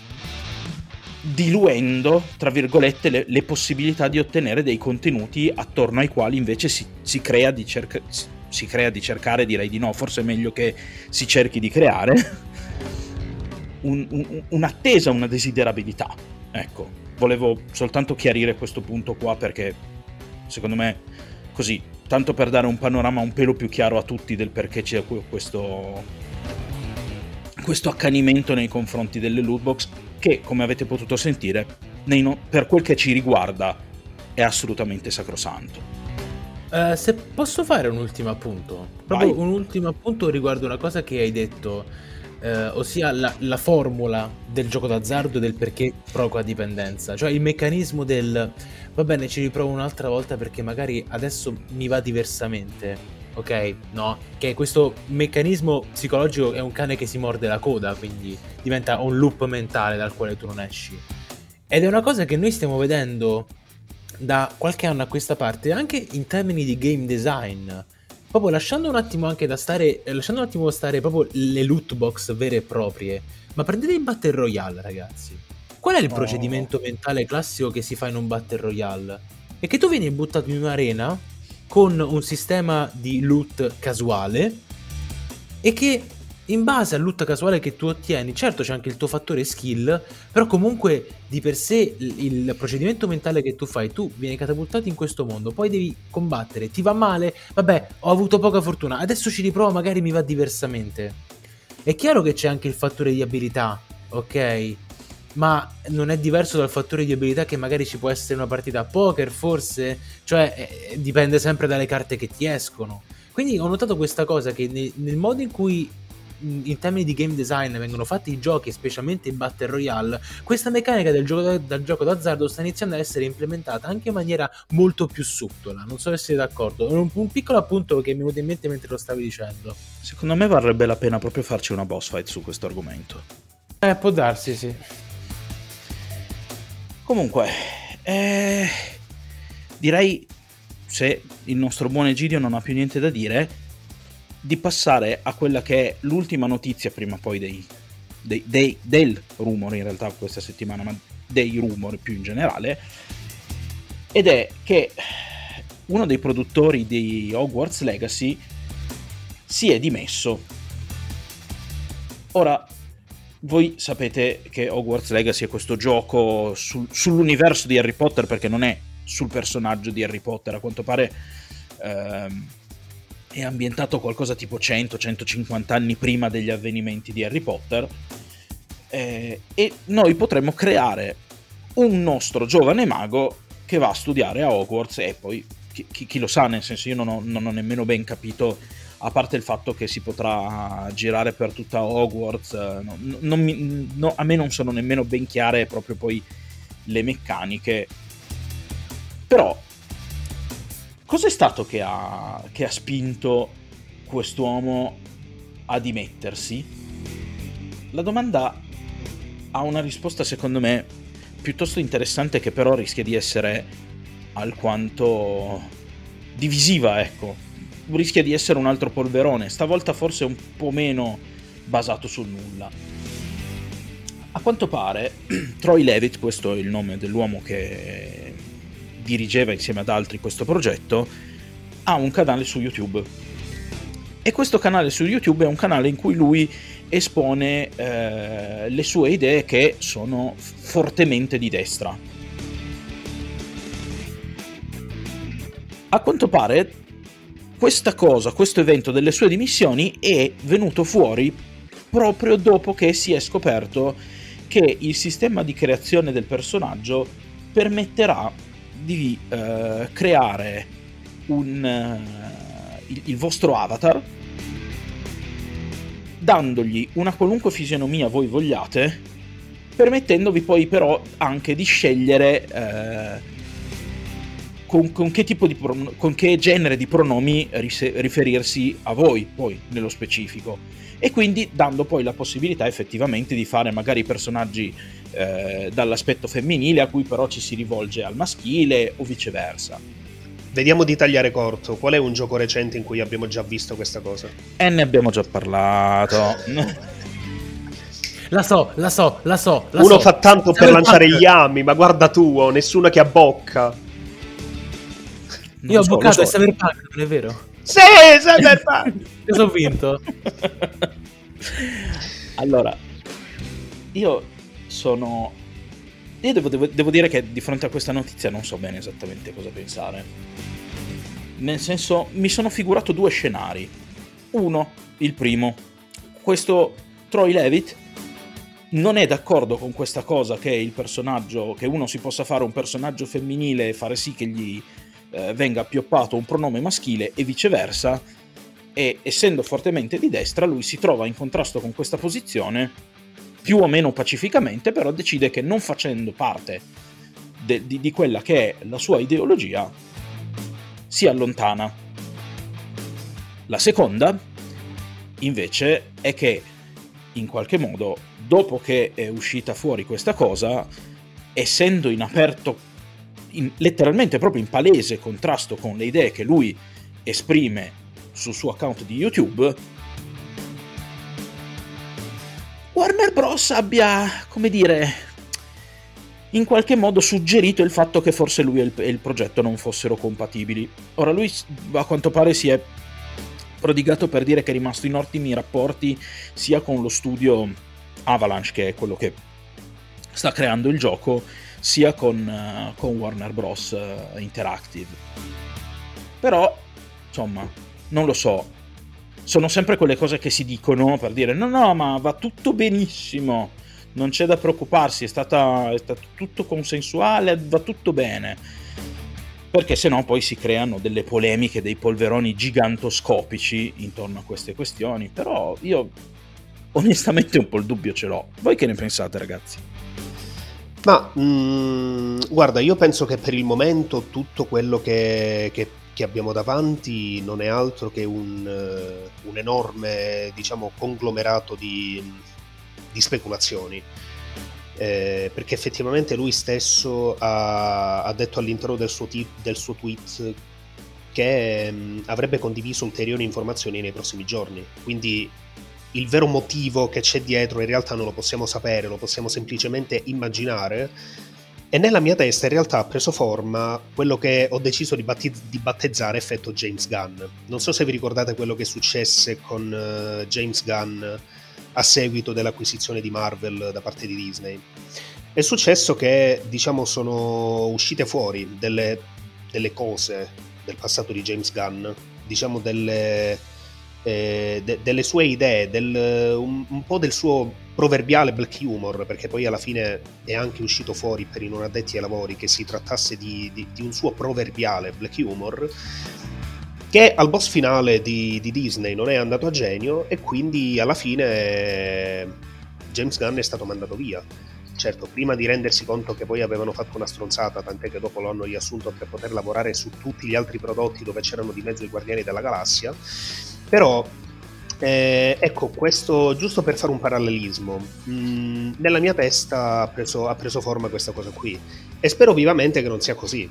diluendo, tra virgolette, le, le, possibilità di ottenere dei contenuti attorno ai quali invece si, si, crea cerca, si, crea di cercare, direi di no, forse è meglio che si cerchi di creare un, un, un'attesa, una desiderabilità. Ecco, volevo soltanto chiarire questo punto qua perché secondo me così, tanto per dare un panorama un pelo più chiaro a tutti del perché c'è questo, questo accanimento nei confronti delle lootbox che, come avete potuto sentire, no- per quel che ci riguarda, è assolutamente sacrosanto. Uh, se posso fare un ultimo appunto, proprio Vai. un ultimo appunto riguardo una cosa che hai detto, uh, ossia la, la, formula del gioco d'azzardo e del perché provoca dipendenza, cioè il meccanismo del va bene, ci riprovo un'altra volta perché magari adesso mi va diversamente ok? No, che questo meccanismo psicologico è un cane che si morde la coda, quindi diventa un loop mentale dal quale tu non esci. Ed è una cosa che noi stiamo vedendo da qualche anno a questa parte, anche in termini di game design. Proprio lasciando un attimo anche da stare, lasciando un attimo stare proprio le loot box vere e proprie. Ma prendete il Battle Royale, ragazzi. Qual è il oh. procedimento mentale classico che si fa in un Battle Royale? È che tu vieni buttato in un'arena con un sistema di loot casuale e che in base al loot casuale che tu ottieni, certo c'è anche il tuo fattore skill, però comunque di per sé il procedimento mentale che tu fai, tu vieni catapultato in questo mondo, poi devi combattere, ti va male, vabbè, ho avuto poca fortuna, adesso ci riprovo, magari mi va diversamente. È chiaro che c'è anche il fattore di abilità, ok? Ma non è diverso dal fattore di abilità che magari ci può essere una partita a poker, forse, cioè eh, dipende sempre dalle carte che ti escono. Quindi ho notato questa cosa che nel, nel modo in cui in termini di game design vengono fatti i giochi, specialmente in Battle Royale, questa meccanica del gioco, del gioco d'azzardo sta iniziando ad essere implementata anche in maniera molto più subdola. Non so se siete d'accordo. È un, un, piccolo appunto che mi è venuto in mente mentre lo stavi dicendo. Secondo me varrebbe la pena proprio farci una boss fight su questo argomento. Eh, può darsi, sì. Comunque, eh, direi, se il nostro buon Egidio non ha più niente da dire, di passare a quella che è l'ultima notizia prima poi dei, dei, dei, del rumore in realtà questa settimana, ma dei rumori più in generale, ed è che uno dei produttori di Hogwarts Legacy si è dimesso. Ora, voi sapete che Hogwarts Legacy è questo gioco sul, sull'universo di Harry Potter perché non è sul personaggio di Harry Potter, a quanto pare ehm, è ambientato qualcosa tipo 100-150 anni prima degli avvenimenti di Harry Potter. Eh, e noi potremmo creare un nostro giovane mago che va a studiare a Hogwarts e poi chi, chi, chi lo sa, nel senso io non ho, non ho nemmeno ben capito a parte il fatto che si potrà girare per tutta Hogwarts, eh, no, non mi, no, a me non sono nemmeno ben chiare proprio poi le meccaniche. Però, cos'è stato che ha, che ha spinto quest'uomo a dimettersi? La domanda ha una risposta secondo me piuttosto interessante che però rischia di essere alquanto divisiva, ecco rischia di essere un altro polverone, stavolta forse un po' meno basato sul nulla. A quanto pare, Troy Levitt, questo è il nome dell'uomo che dirigeva insieme ad altri questo progetto, ha un canale su YouTube. E questo canale su YouTube è un canale in cui lui espone eh, le sue idee che sono fortemente di destra. A quanto pare questa cosa, questo evento delle sue dimissioni è venuto fuori proprio dopo che si è scoperto che il sistema di creazione del personaggio permetterà di uh, creare un, uh, il, il, vostro avatar dandogli una qualunque fisionomia voi vogliate permettendovi poi però anche di scegliere uh, con, con, che tipo di prono- con che genere di pronomi rise- riferirsi a voi, poi nello specifico. E quindi dando poi la possibilità effettivamente di fare magari personaggi eh, dall'aspetto femminile a cui però ci si rivolge al maschile o viceversa. Vediamo di tagliare corto. Qual è un gioco recente in cui abbiamo già visto questa cosa? E ne abbiamo già parlato. La so, la so, la so. La Uno so. fa tanto per lanciare gli ami, ma guarda tu, ho nessuno che abbocca. Non Io ho so, boccato so. Cyberpunk, non è vero? Sì, Cyberpunk! Cosa ho vinto? allora, io sono... Io devo, devo, devo dire che di fronte a questa notizia non so bene esattamente cosa pensare. Nel senso, mi sono figurato due scenari. Uno, il primo. Questo Troy Levitt non è d'accordo con questa cosa che il personaggio, che uno si possa fare un personaggio femminile e fare sì che gli eh, venga appioppato un pronome maschile e viceversa, e essendo fortemente di destra lui si trova in contrasto con questa posizione più o meno pacificamente, però decide che non facendo parte de- di-, di quella che è la sua ideologia, si allontana. La seconda, invece, è che in qualche modo, dopo che è uscita fuori questa cosa, essendo in aperto in, letteralmente proprio in palese contrasto con le idee che lui esprime sul suo account di YouTube, Warner Bros. abbia, come dire, in qualche modo suggerito il fatto che forse lui e il, e il progetto non fossero compatibili. Ora lui a quanto pare si è prodigato per dire che è rimasto in ottimi rapporti sia con lo studio Avalanche, che è quello che sta creando il gioco, sia con, uh, con Warner Bros. Uh, Interactive. Però, insomma, non lo so. Sono sempre quelle cose che si dicono per dire no, no, ma va tutto benissimo, non c'è da preoccuparsi, è, stata, è stato tutto consensuale, va tutto bene. Perché se no poi si creano delle polemiche, dei polveroni gigantoscopici intorno a queste questioni. Però io onestamente un po' il dubbio ce l'ho. Voi che ne pensate ragazzi? Ma mh, mm, guarda, io penso che per il momento tutto quello che, che, che abbiamo davanti non è altro che un, uh, un enorme, diciamo, conglomerato di, di speculazioni. Eh, perché effettivamente lui stesso ha, ha detto all'interno del suo, t- del suo tweet che mh, mm, avrebbe condiviso ulteriori informazioni nei prossimi giorni. Quindi il vero motivo che c'è dietro in realtà non lo possiamo sapere, lo possiamo semplicemente immaginare. E nella mia testa in realtà ha preso forma quello che ho deciso di, batti- di battezzare effetto James Gunn. Non so se vi ricordate quello che successe con uh, James Gunn a seguito dell'acquisizione di Marvel da parte di Disney. È successo che, diciamo, sono uscite fuori delle, delle cose del passato di James Gunn, diciamo delle, eh, de- delle sue idee, del, un, un, po' del suo proverbiale black humor, perché poi alla fine è anche uscito fuori per i non addetti ai lavori che si trattasse di, di, di un suo proverbiale black humor, che al boss finale di, di, Disney non è andato a genio e quindi alla fine James Gunn è stato mandato via. Certo, prima di rendersi conto che poi avevano fatto una stronzata, tant'è che dopo lo hanno riassunto per poter lavorare su tutti gli altri prodotti dove c'erano di mezzo i Guardiani della Galassia, però, eh, ecco, questo giusto per fare un parallelismo, mh, mm, nella mia testa ha preso, ha preso forma questa cosa qui e spero vivamente che non sia così.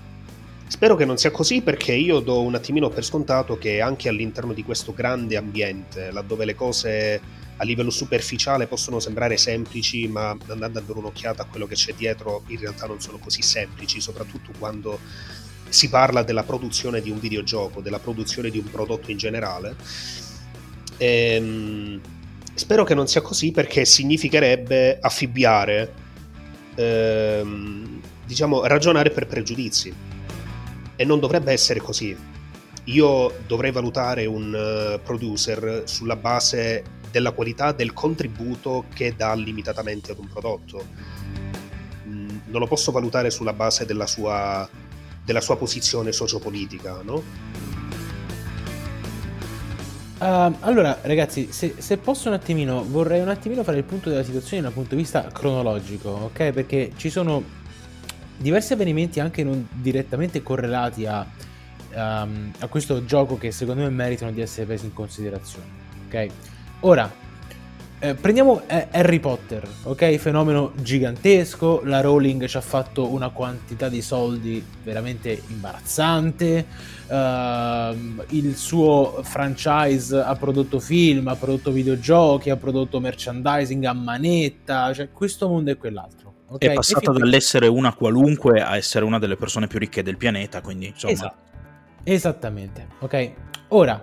Spero che non sia così perché io do un attimino per scontato che anche all'interno di questo grande ambiente, laddove le cose a livello superficiale possono sembrare semplici, ma andando a dare un'occhiata a quello che c'è dietro, in realtà non sono così semplici, soprattutto quando si parla della produzione di un videogioco, della produzione di un prodotto in generale. Ehm, spero che non sia così perché significherebbe affibbiare, ehm, diciamo, ragionare per pregiudizi. E non dovrebbe essere così. Io dovrei valutare un uh, producer sulla base della qualità del contributo che dà limitatamente ad un prodotto. Mm, non lo posso valutare sulla base della sua, della sua posizione sociopolitica, no? Uh, allora, ragazzi, se, se, posso un attimino, vorrei un attimino fare il punto della situazione da un punto di vista cronologico, ok? Perché ci sono diversi avvenimenti anche non direttamente correlati a, um, a questo gioco che secondo me meritano di essere presi in considerazione, ok? Ora, eh, prendiamo eh, Harry Potter, ok? Fenomeno gigantesco, la Rowling ci ha fatto una quantità di soldi veramente imbarazzante, uh, il suo franchise ha prodotto film, ha prodotto videogiochi, ha prodotto merchandising a manetta, cioè questo mondo e quell'altro. Okay? È passata dall'essere una qualunque a essere una delle persone più ricche del pianeta, quindi insomma... Esatto. Esattamente, ok? Ora,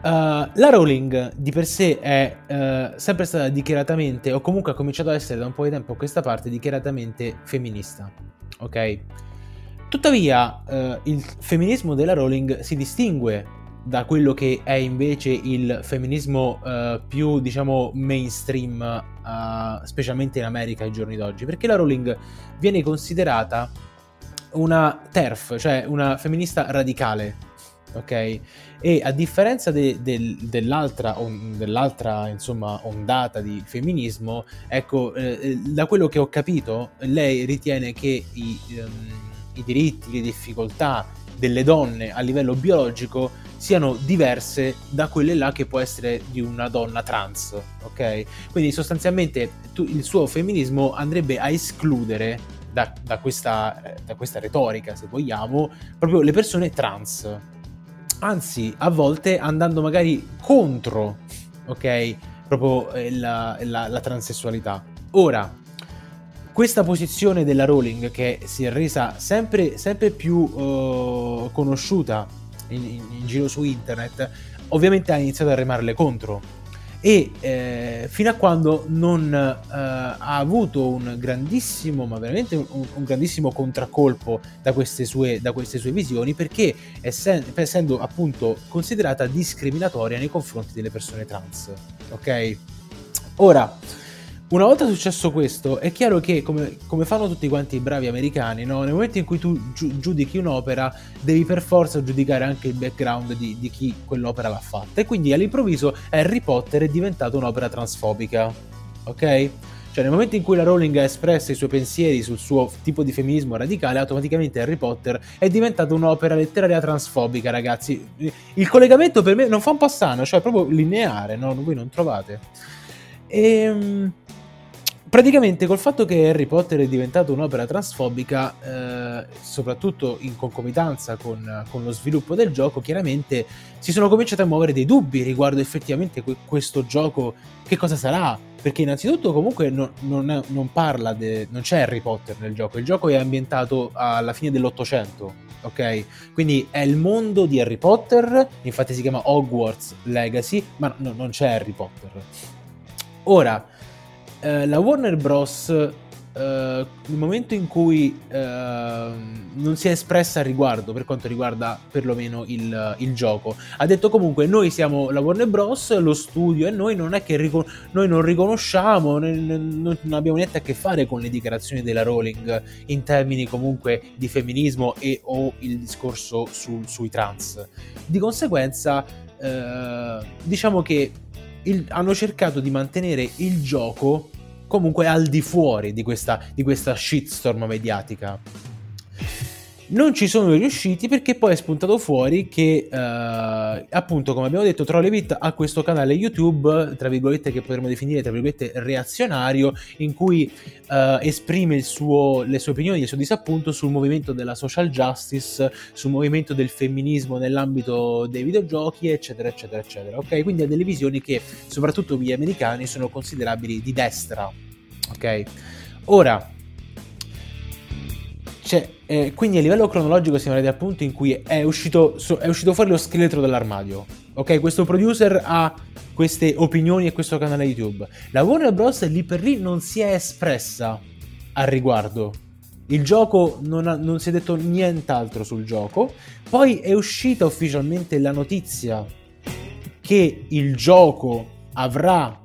Uh, la Rowling di per sé è uh, sempre stata dichiaratamente, o comunque ha cominciato ad essere da un po' di tempo a questa parte, dichiaratamente femminista. Ok? Tuttavia, uh, il femminismo della Rowling si distingue da quello che è invece il femminismo più, diciamo, mainstream, specialmente in America ai giorni d'oggi, perché la Rowling viene considerata una TERF, cioè una femminista radicale, ok? E a differenza de, de, dell'altra, on, dell'altra insomma, ondata di femminismo, ecco, eh, eh, da quello che ho capito, lei ritiene che i, um, i diritti, le difficoltà delle donne a livello biologico siano diverse da quelle là che può essere di una donna trans, ok? Quindi sostanzialmente tu, il suo femminismo andrebbe a escludere da, da, questa, eh, da questa retorica, se vogliamo, proprio le persone trans anzi a volte andando magari contro, ok, proprio eh, la, la, la transessualità. Ora, questa posizione della Rowling che si è resa sempre, sempre più uh, conosciuta in, in, in, giro su internet, ovviamente ha iniziato a remarle contro e eh, fino a quando non eh, ha avuto un grandissimo, ma veramente un, un grandissimo contraccolpo da queste, sue, da queste sue visioni, perché essendo, essendo appunto considerata discriminatoria nei confronti delle persone trans. Ok? Ora, una volta successo questo, è chiaro che, come, come, fanno tutti quanti i bravi americani, no? nel momento in cui tu giu- giudichi un'opera, devi per forza giudicare anche il background di, di, chi quell'opera l'ha fatta. E quindi all'improvviso Harry Potter è diventato un'opera transfobica. Ok? Cioè, nel momento in cui la Rowling ha espresso i suoi pensieri sul suo tipo di femminismo radicale, automaticamente Harry Potter è diventato un'opera letteraria transfobica, ragazzi. Il collegamento per me non fa un po' strano, cioè è proprio lineare, no? Voi non trovate? Ehm praticamente col fatto che Harry Potter è diventato un'opera transfobica, eh, soprattutto in concomitanza con, con, lo sviluppo del gioco, chiaramente si sono cominciati a muovere dei dubbi riguardo effettivamente que- questo gioco, che cosa sarà. Perché innanzitutto comunque no, non, è, non, parla, de, non c'è Harry Potter nel gioco, il gioco è ambientato alla fine dell'Ottocento, ok? Quindi è il mondo di Harry Potter, infatti si chiama Hogwarts Legacy, ma no, non c'è Harry Potter. Ora, eh, la Warner Bros. Uh, nel momento in cui uh, non si è espressa al riguardo per quanto riguarda perlomeno il, il, gioco ha detto comunque noi siamo la Warner Bros lo studio e noi non è che ricon- noi non riconosciamo noi, non abbiamo niente a che fare con le dichiarazioni della Rowling in termini comunque di femminismo e o il discorso su, sui trans di conseguenza uh, diciamo che il, hanno cercato di mantenere il gioco comunque al di fuori di questa, di questa shitstorm mediatica. Non ci sono riusciti perché poi è spuntato fuori che, eh, appunto, come abbiamo detto, Trollevit ha questo canale YouTube, tra virgolette, che potremmo definire, tra virgolette, reazionario, in cui eh, esprime suo, le sue opinioni, il suo disappunto sul movimento della social justice, sul movimento del femminismo nell'ambito dei videogiochi, eccetera, eccetera, eccetera. Ok? Quindi ha delle visioni che, soprattutto gli americani, sono considerabili di destra. Ok? Ora, cioè, eh, quindi a livello cronologico siamo arrivati al punto in cui è uscito, è uscito fuori lo scheletro dell'armadio. Ok, questo producer ha queste opinioni e questo canale YouTube. La Warner Bros. lì per lì non si è espressa al riguardo. Il gioco non, ha, non si è detto nient'altro sul gioco. Poi è uscita ufficialmente la notizia che il gioco avrà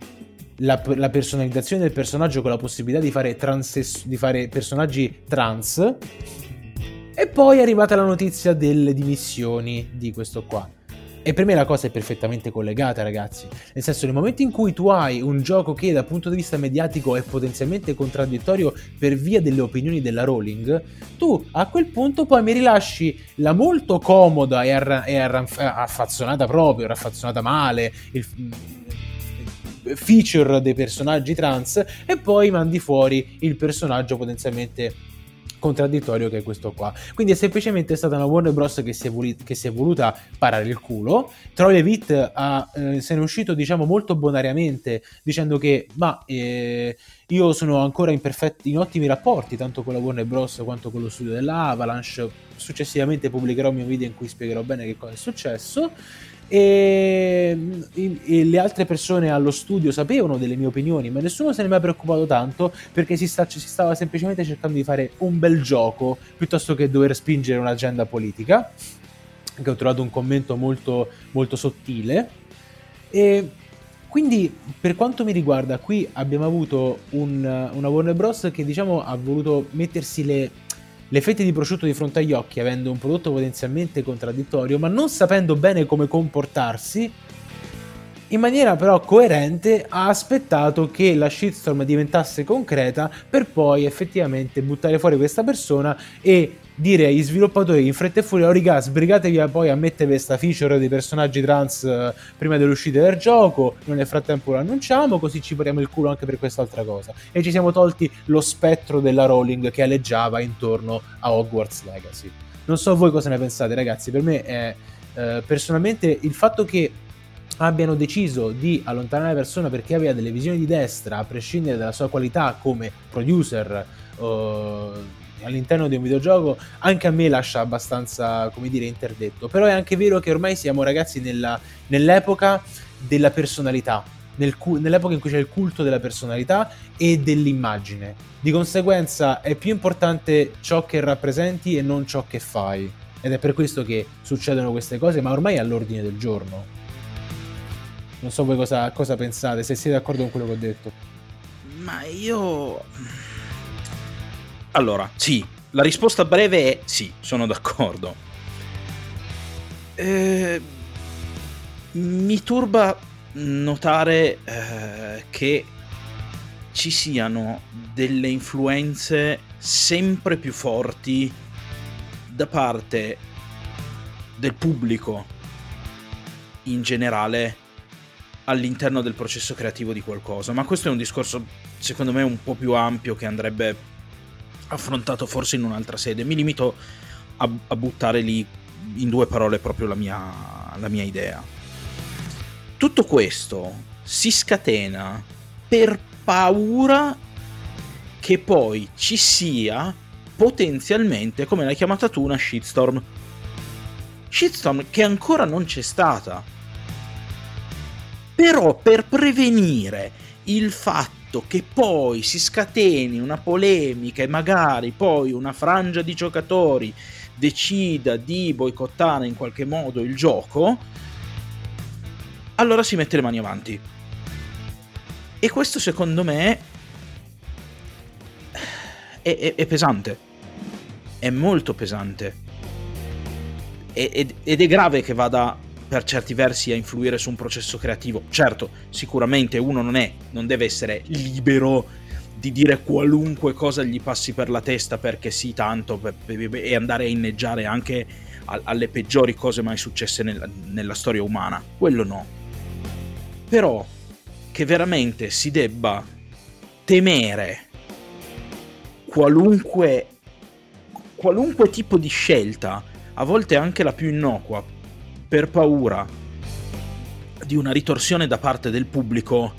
la, la, personalizzazione del personaggio con la possibilità di fare, transes- di fare personaggi trans. E poi è arrivata la notizia delle dimissioni di questo qua. E per me la cosa è perfettamente collegata, ragazzi. Nel senso, nel momento in cui tu hai un gioco che dal punto di vista mediatico è potenzialmente contraddittorio per via delle opinioni della Rowling, tu a quel punto poi mi rilasci la molto comoda e, arra- e arra- affazzonata proprio, raffazzonata male, il, feature dei personaggi trans e poi mandi fuori il personaggio potenzialmente contraddittorio che è questo qua. Quindi è semplicemente stata una Warner Bros. che si è, voli- che si è voluta parare il culo. Troy Levitt eh, se ne è uscito diciamo molto bonariamente dicendo che ma eh, io sono ancora in, perfetti, in ottimi rapporti tanto con la Warner Bros. quanto con lo studio della Avalanche. Successivamente pubblicherò un mio video in cui spiegherò bene che cosa è successo e, e, le altre persone allo studio sapevano delle mie opinioni, ma nessuno se ne è mai preoccupato tanto perché si, sta, si stava semplicemente cercando di fare un bel gioco piuttosto che dover spingere un'agenda politica. Che ho trovato un commento molto, molto sottile. E quindi, per quanto mi riguarda, qui abbiamo avuto un, una Warner Bros. che diciamo ha voluto mettersi le le fette di prosciutto di fronte agli occhi, avendo un prodotto potenzialmente contraddittorio, ma non sapendo bene come comportarsi, in maniera però coerente ha aspettato che la shitstorm diventasse concreta per poi effettivamente buttare fuori questa persona e dire agli sviluppatori in fretta e furia, oh riga, sbrigatevi poi a mettere questa feature dei personaggi trans eh, prima dell'uscita del gioco, noi nel frattempo lo annunciamo, così ci pariamo il culo anche per quest'altra cosa. E ci siamo tolti lo spettro della Rowling che alleggiava intorno a Hogwarts Legacy. Non so voi cosa ne pensate, ragazzi, per me è eh, personalmente il fatto che abbiano deciso di allontanare la persona perché aveva delle visioni di destra, a prescindere dalla sua qualità come producer, uh, all'interno di un videogioco anche a me lascia abbastanza, come dire, interdetto. Però è anche vero che ormai siamo ragazzi nella, nell'epoca della personalità, nel, nell'epoca in cui c'è il culto della personalità e dell'immagine. Di conseguenza è più importante ciò che rappresenti e non ciò che fai. Ed è per questo che succedono queste cose, ma ormai è all'ordine del giorno. Non so voi cosa, cosa pensate, se siete d'accordo con quello che ho detto. Ma io allora, sì, la risposta breve è sì, sono d'accordo. Eh, mi turba notare eh, che ci siano delle influenze sempre più forti da parte del pubblico in generale all'interno del processo creativo di qualcosa. Ma questo è un discorso, secondo me, un po' più ampio che andrebbe affrontato forse in un'altra sede. Mi limito a, a buttare lì in due parole proprio la mia, la mia idea. Tutto questo si scatena per paura che poi ci sia potenzialmente, come l'hai chiamata tu, una shitstorm. Shitstorm che ancora non c'è stata. Però per prevenire il fatto fatto che poi si scateni una polemica e magari poi una frangia di giocatori decida di boicottare in qualche modo il gioco, allora si mette le mani avanti. E questo secondo me è, è, è pesante. È molto pesante. Ed, ed è grave che vada per certi versi a influire su un processo creativo. Certo, sicuramente uno non è, non deve essere libero di dire qualunque cosa gli passi per la testa perché sì, tanto, e andare a inneggiare anche alle peggiori cose mai successe nel, nella storia umana. Quello no. Però che veramente si debba temere qualunque, qualunque tipo di scelta, a volte anche la più innocua, per paura di una ritorsione da parte del pubblico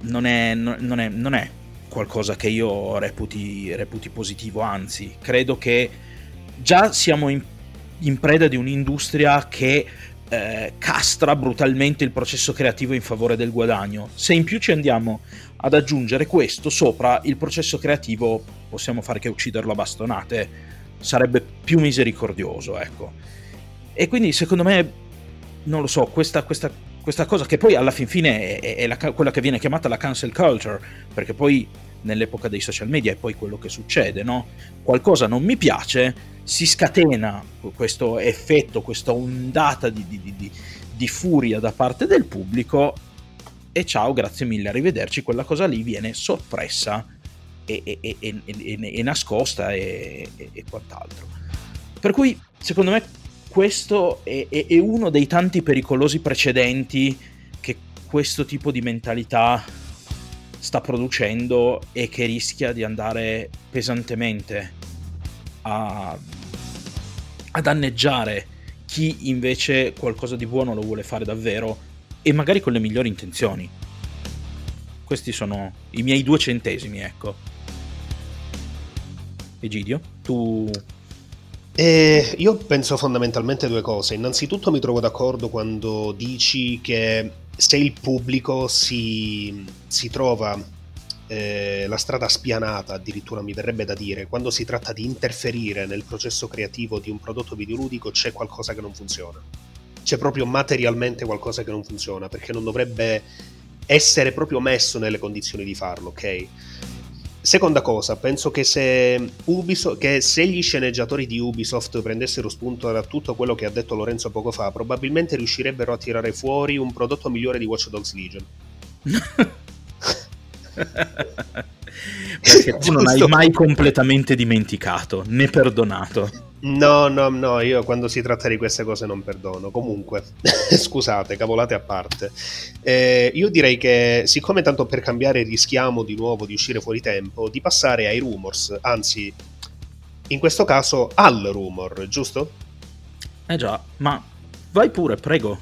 non è, non è, non è qualcosa che io reputi, reputi, positivo, anzi, credo che già siamo in, in preda di un'industria che eh, castra brutalmente il processo creativo in favore del guadagno. Se in più ci andiamo ad aggiungere questo sopra il processo creativo, possiamo fare che ucciderlo a bastonate, sarebbe più misericordioso, ecco. E quindi secondo me, non lo so, questa, questa questa cosa che poi alla fin fine è, è la, quella che viene chiamata la cancel culture, perché poi nell'epoca dei social media è poi quello che succede, no? Qualcosa non mi piace, si scatena questo effetto, questa ondata di, di, di, di furia da parte del pubblico e ciao, grazie mille, arrivederci, quella cosa lì viene soppressa e, e, e, e nascosta e quant'altro. Per cui, secondo me, questo è, è, è uno dei tanti pericolosi precedenti che questo tipo di mentalità sta producendo e che rischia di andare pesantemente a, a danneggiare chi invece qualcosa di buono lo vuole fare davvero e magari con le migliori intenzioni. Questi sono i miei due centesimi, ecco. Egidio, tu eh, io penso fondamentalmente due cose. Innanzitutto mi trovo d'accordo quando dici che se il pubblico si, si trova eh, la strada spianata, addirittura mi verrebbe da dire, quando si tratta di interferire nel processo creativo di un prodotto videoludico c'è qualcosa che non funziona. C'è proprio materialmente qualcosa che non funziona, perché non dovrebbe essere proprio messo nelle condizioni di farlo, ok? Seconda cosa, penso che se, Ubisoft, che se gli sceneggiatori di Ubisoft prendessero spunto da tutto quello che ha detto Lorenzo poco fa, probabilmente riuscirebbero a tirare fuori un prodotto migliore di Watch Dogs Legion. Perché tu non hai mai completamente dimenticato né perdonato. No, no, no, io quando si tratta di queste cose non perdono. Comunque, scusate, cavolate a parte. Eh, io direi che, siccome tanto per cambiare rischiamo di nuovo di uscire fuori tempo, di passare ai rumors, anzi, in questo caso al rumor, giusto? Eh già, ma vai pure, prego.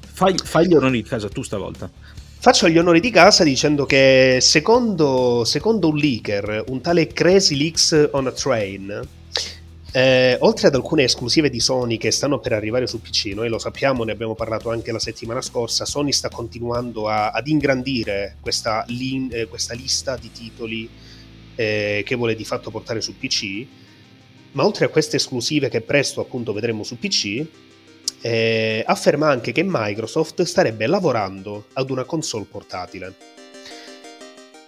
Fai, fai gli onori di casa tu stavolta. Faccio gli onori di casa dicendo che secondo, secondo un leaker, un tale Crazy Leaks on a Train, eh, oltre ad alcune esclusive di Sony che stanno per arrivare su PC, noi lo sappiamo, ne abbiamo parlato anche la settimana scorsa, Sony sta continuando a, ad ingrandire questa, lin, eh, questa, lista di titoli eh, che vuole di fatto portare su PC, ma oltre a queste esclusive che presto appunto vedremo su PC, eh, afferma anche che Microsoft starebbe lavorando ad una console portatile.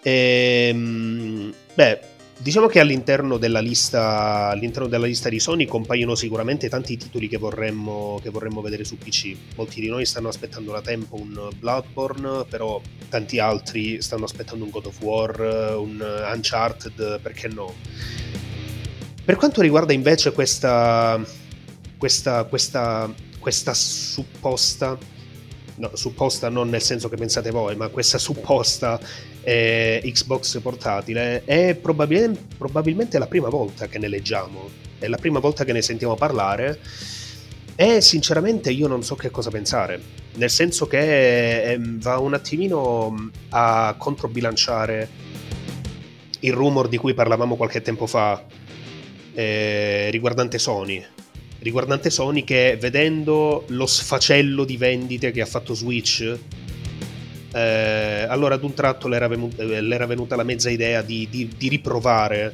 Ehm, beh, Diciamo che all'interno della, lista, all'interno della lista di Sony compaiono sicuramente tanti titoli che vorremmo, che vorremmo vedere su PC. Molti di noi stanno aspettando da tempo un Bloodborne, però tanti altri stanno aspettando un God of War, un Uncharted, perché no? Per quanto riguarda invece questa, questa, questa, questa supposta, no, supposta non nel senso che pensate voi, ma questa supposta eh, Xbox portatile è probabil- probabilmente la prima volta che ne leggiamo, è la prima volta che ne sentiamo parlare. E sinceramente io non so che cosa pensare, nel senso che eh, va un attimino a controbilanciare il rumor di cui parlavamo qualche tempo fa eh, riguardante Sony. Riguardante Sony che vedendo lo sfacello di vendite che ha fatto Switch eh, allora ad un tratto le era, venuta, eh, venuta la mezza idea di, di, di riprovare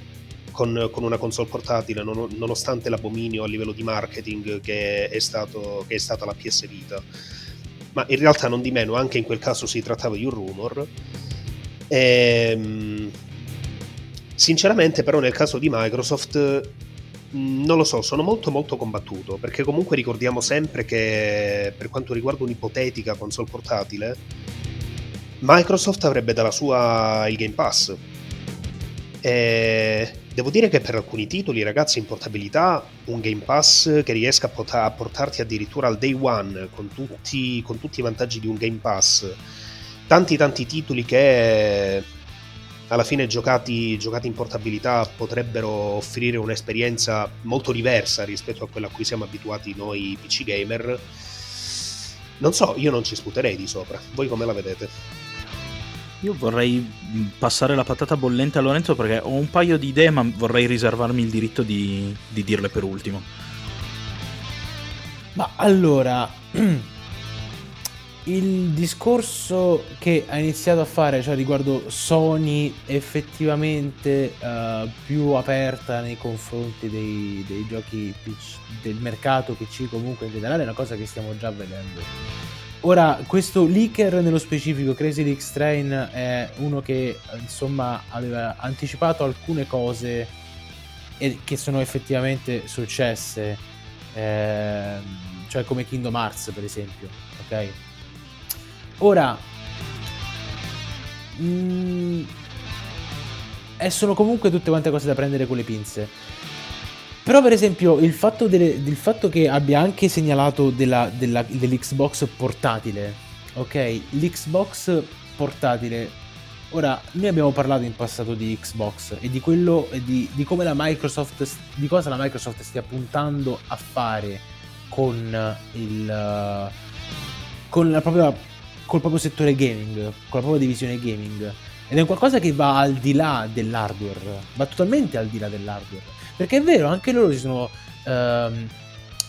con, con, una console portatile, non, nonostante l'abominio a livello di marketing che è, stato, che è stata la PS Vita. Ma in realtà non di meno, anche in quel caso si trattava di un rumor. E, ehm, sinceramente però nel caso di Microsoft non lo so, sono molto molto combattuto perché comunque ricordiamo sempre che per quanto riguarda un'ipotetica console portatile Microsoft avrebbe dalla sua il Game Pass. E devo dire che per alcuni titoli, ragazzi, in portabilità, un Game Pass che riesca a, pot- a portarti addirittura al day one con tutti, con tutti i vantaggi di un Game Pass, tanti tanti titoli che alla fine giocati, giocati, in portabilità potrebbero offrire un'esperienza molto diversa rispetto a quella a cui siamo abituati noi PC gamer. Non so, io non ci sputerei di sopra. Voi come la vedete? Io vorrei passare la patata bollente a Lorenzo perché ho un paio di idee, ma vorrei riservarmi il diritto di, di dirle per ultimo. Ma allora, il discorso che ha iniziato a fare, cioè riguardo Sony effettivamente uh, più aperta nei confronti dei, dei giochi PC, del mercato PC comunque in generale, è una cosa che stiamo già vedendo. Ora, questo leaker nello specifico, Crazy Leaks Train, è uno che insomma aveva anticipato alcune cose che sono effettivamente successe, eh, cioè come Kingdom Hearts per esempio, ok? Ora, mh, mm, sono comunque tutte quante cose da prendere con le pinze. Però, per esempio, il fatto, delle, del fatto che abbia anche segnalato della, della, dell'Xbox portatile, ok? L'Xbox portatile. Ora, noi abbiamo parlato in passato di Xbox e di quello di, di come la Microsoft, di cosa la Microsoft stia puntando a fare con il, con la propria col proprio settore gaming, con la propria divisione gaming. Ed è un qualcosa che va al di là dell'hardware, va totalmente al di là dell'hardware. Perché è vero, anche loro si sono. Ehm,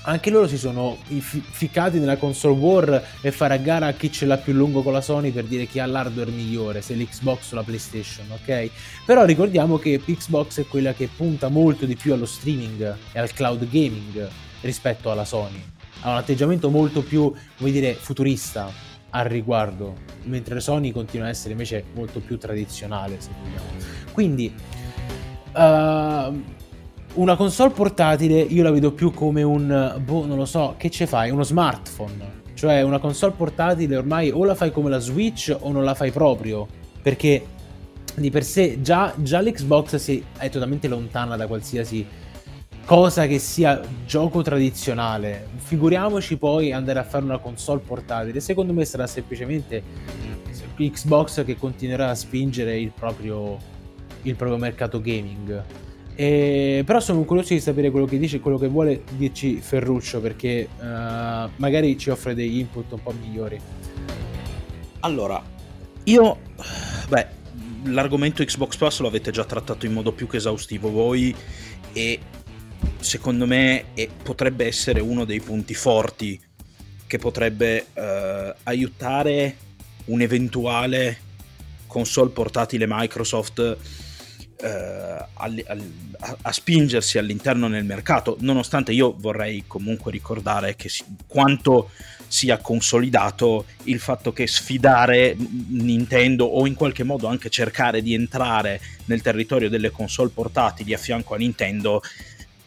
anche loro si sono ficcati nella console war e fare a gara chi ce l'ha più lungo con la Sony per dire chi ha l'hardware migliore, se l'Xbox o la PlayStation, ok? Però ricordiamo che Xbox è quella che punta molto di più allo streaming e al cloud gaming rispetto alla Sony. Ha un atteggiamento molto più, come dire, futurista al riguardo, mentre Sony continua a essere invece molto più tradizionale, se vogliamo. Quindi, uh, una console portatile io la vedo più come un, boh, non lo so, che ce fai? Uno smartphone. Cioè, una console portatile ormai o la fai come la Switch o non la fai proprio, perché di per sé già, già l'Xbox si è totalmente lontana da qualsiasi cosa che sia gioco tradizionale. Figuriamoci poi andare a fare una console portatile. Secondo me sarà semplicemente Xbox che continuerà a spingere il proprio, il proprio mercato gaming. E, però sono curioso di sapere quello che dice e quello che vuole dirci Ferruccio perché uh, magari ci offre degli input un po' migliori. Allora, io, beh, l'argomento Xbox Plus lo avete già trattato in modo più che esaustivo voi e secondo me è, potrebbe essere uno dei punti forti che potrebbe eh, aiutare un'eventuale console portatile Microsoft eh, a, a, a, spingersi all'interno del mercato, nonostante io vorrei comunque ricordare che si, quanto sia consolidato il fatto che sfidare Nintendo o in qualche modo anche cercare di entrare nel territorio delle console portatili a fianco a Nintendo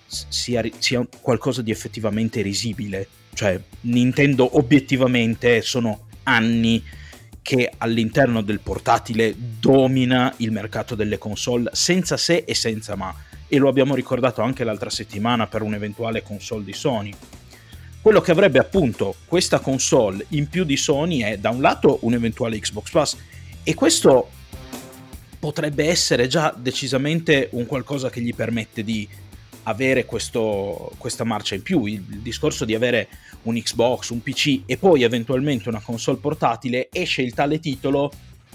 sia, sia qualcosa di effettivamente risibile. Cioè, Nintendo obiettivamente sono anni che all'interno del portatile domina il mercato delle console senza se e senza ma. E lo abbiamo ricordato anche l'altra settimana per un'eventuale console di Sony. Quello che avrebbe appunto questa console in più di Sony è da un lato un eventuale Xbox Plus e questo potrebbe essere già decisamente un qualcosa che gli permette di avere questo, questa marcia in più. Il, il, discorso di avere un Xbox, un PC e poi eventualmente una console portatile, esce il tale titolo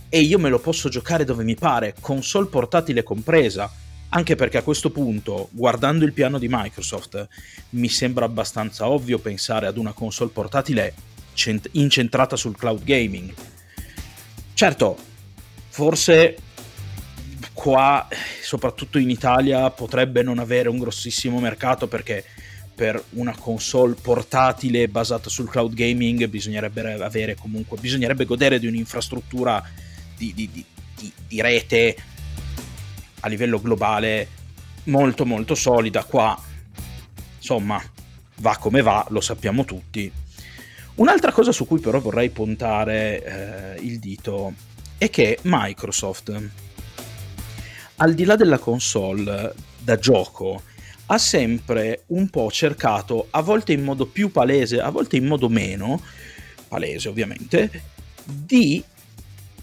e io me lo posso giocare dove mi pare, console portatile compresa. Anche perché a questo punto, guardando il piano di Microsoft, mi sembra abbastanza ovvio pensare ad una console portatile cent- incentrata sul cloud gaming. Certo, forse qua, soprattutto in Italia, potrebbe non avere un grossissimo mercato perché per una console portatile basata sul cloud gaming bisognerebbe avere comunque, bisognerebbe godere di un'infrastruttura di, di, di, di rete a livello globale molto molto solida. Qua, insomma, va come va, lo sappiamo tutti. Un'altra cosa su cui però vorrei puntare eh, il dito è che Microsoft, al di là della console da gioco, ha sempre un po' cercato, a volte in modo più palese, a volte in modo meno palese ovviamente, di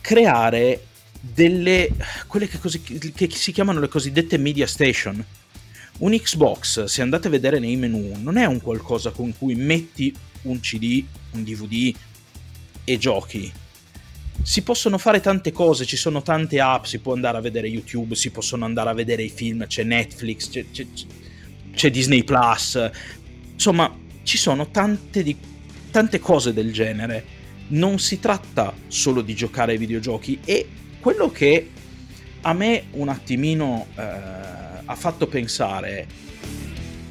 creare delle quelle che, così, che si chiamano le cosiddette media station. Un Xbox, se andate a vedere nei menu, non è un qualcosa con cui metti un CD, un DVD e giochi. Si possono fare tante cose, ci sono tante app, si può andare a vedere YouTube, si possono andare a vedere i film, c'è Netflix, c'è, c'è, c'è Disney Plus. Insomma, ci sono tante, di, tante cose del genere. Non si tratta solo di giocare ai videogiochi e quello che a me un attimino eh, ha fatto pensare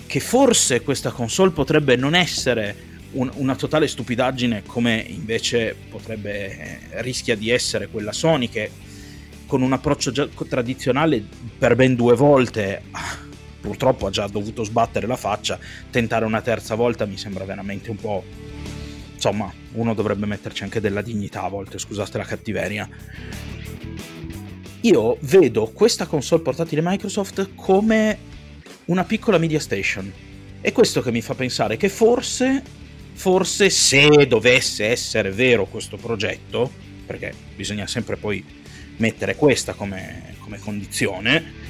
che forse questa console potrebbe non essere un, una totale stupidaggine come invece potrebbe eh, rischia di essere quella Sony che con un approccio già tradizionale per ben due volte purtroppo ha già dovuto sbattere la faccia tentare una terza volta mi sembra veramente un po' insomma uno dovrebbe metterci anche della dignità a volte scusate la cattiveria io vedo questa console portatile Microsoft come una piccola media station. È questo che mi fa pensare che forse, forse se dovesse essere vero questo progetto, perché bisogna sempre poi mettere questa come, come condizione,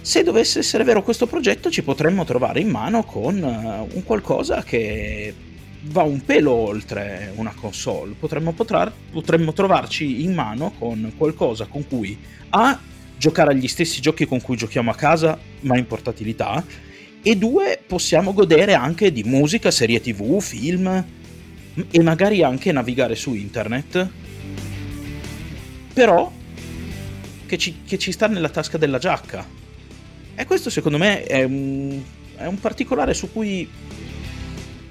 se dovesse essere vero questo progetto ci potremmo trovare in mano con uh, un qualcosa che va un pelo oltre una console. Potremmo, potrar, potremmo trovarci in mano con qualcosa con cui A. giocare agli stessi giochi con cui giochiamo a casa, ma in portatilità, e due, possiamo godere anche di musica, serie tv, film e magari anche navigare su internet. Però che ci, che ci sta nella tasca della giacca. E questo secondo me è un, è un particolare su cui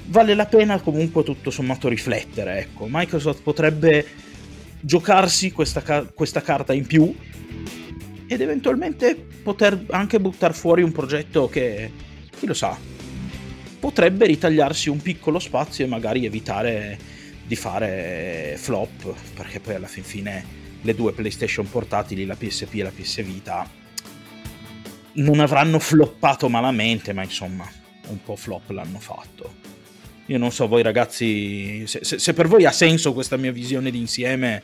vale la pena comunque tutto sommato riflettere. Ecco, Microsoft potrebbe giocarsi questa, questa carta in più ed eventualmente poter anche buttare fuori un progetto che, chi lo sa, potrebbe ritagliarsi un piccolo spazio e magari evitare di fare flop, perché poi alla fin fine le due PlayStation portatili, la PSP e la PS Vita, non avranno floppato malamente, ma insomma, un po' flop l'hanno fatto. Io non so voi ragazzi, se, se, se per voi ha senso questa mia visione d'insieme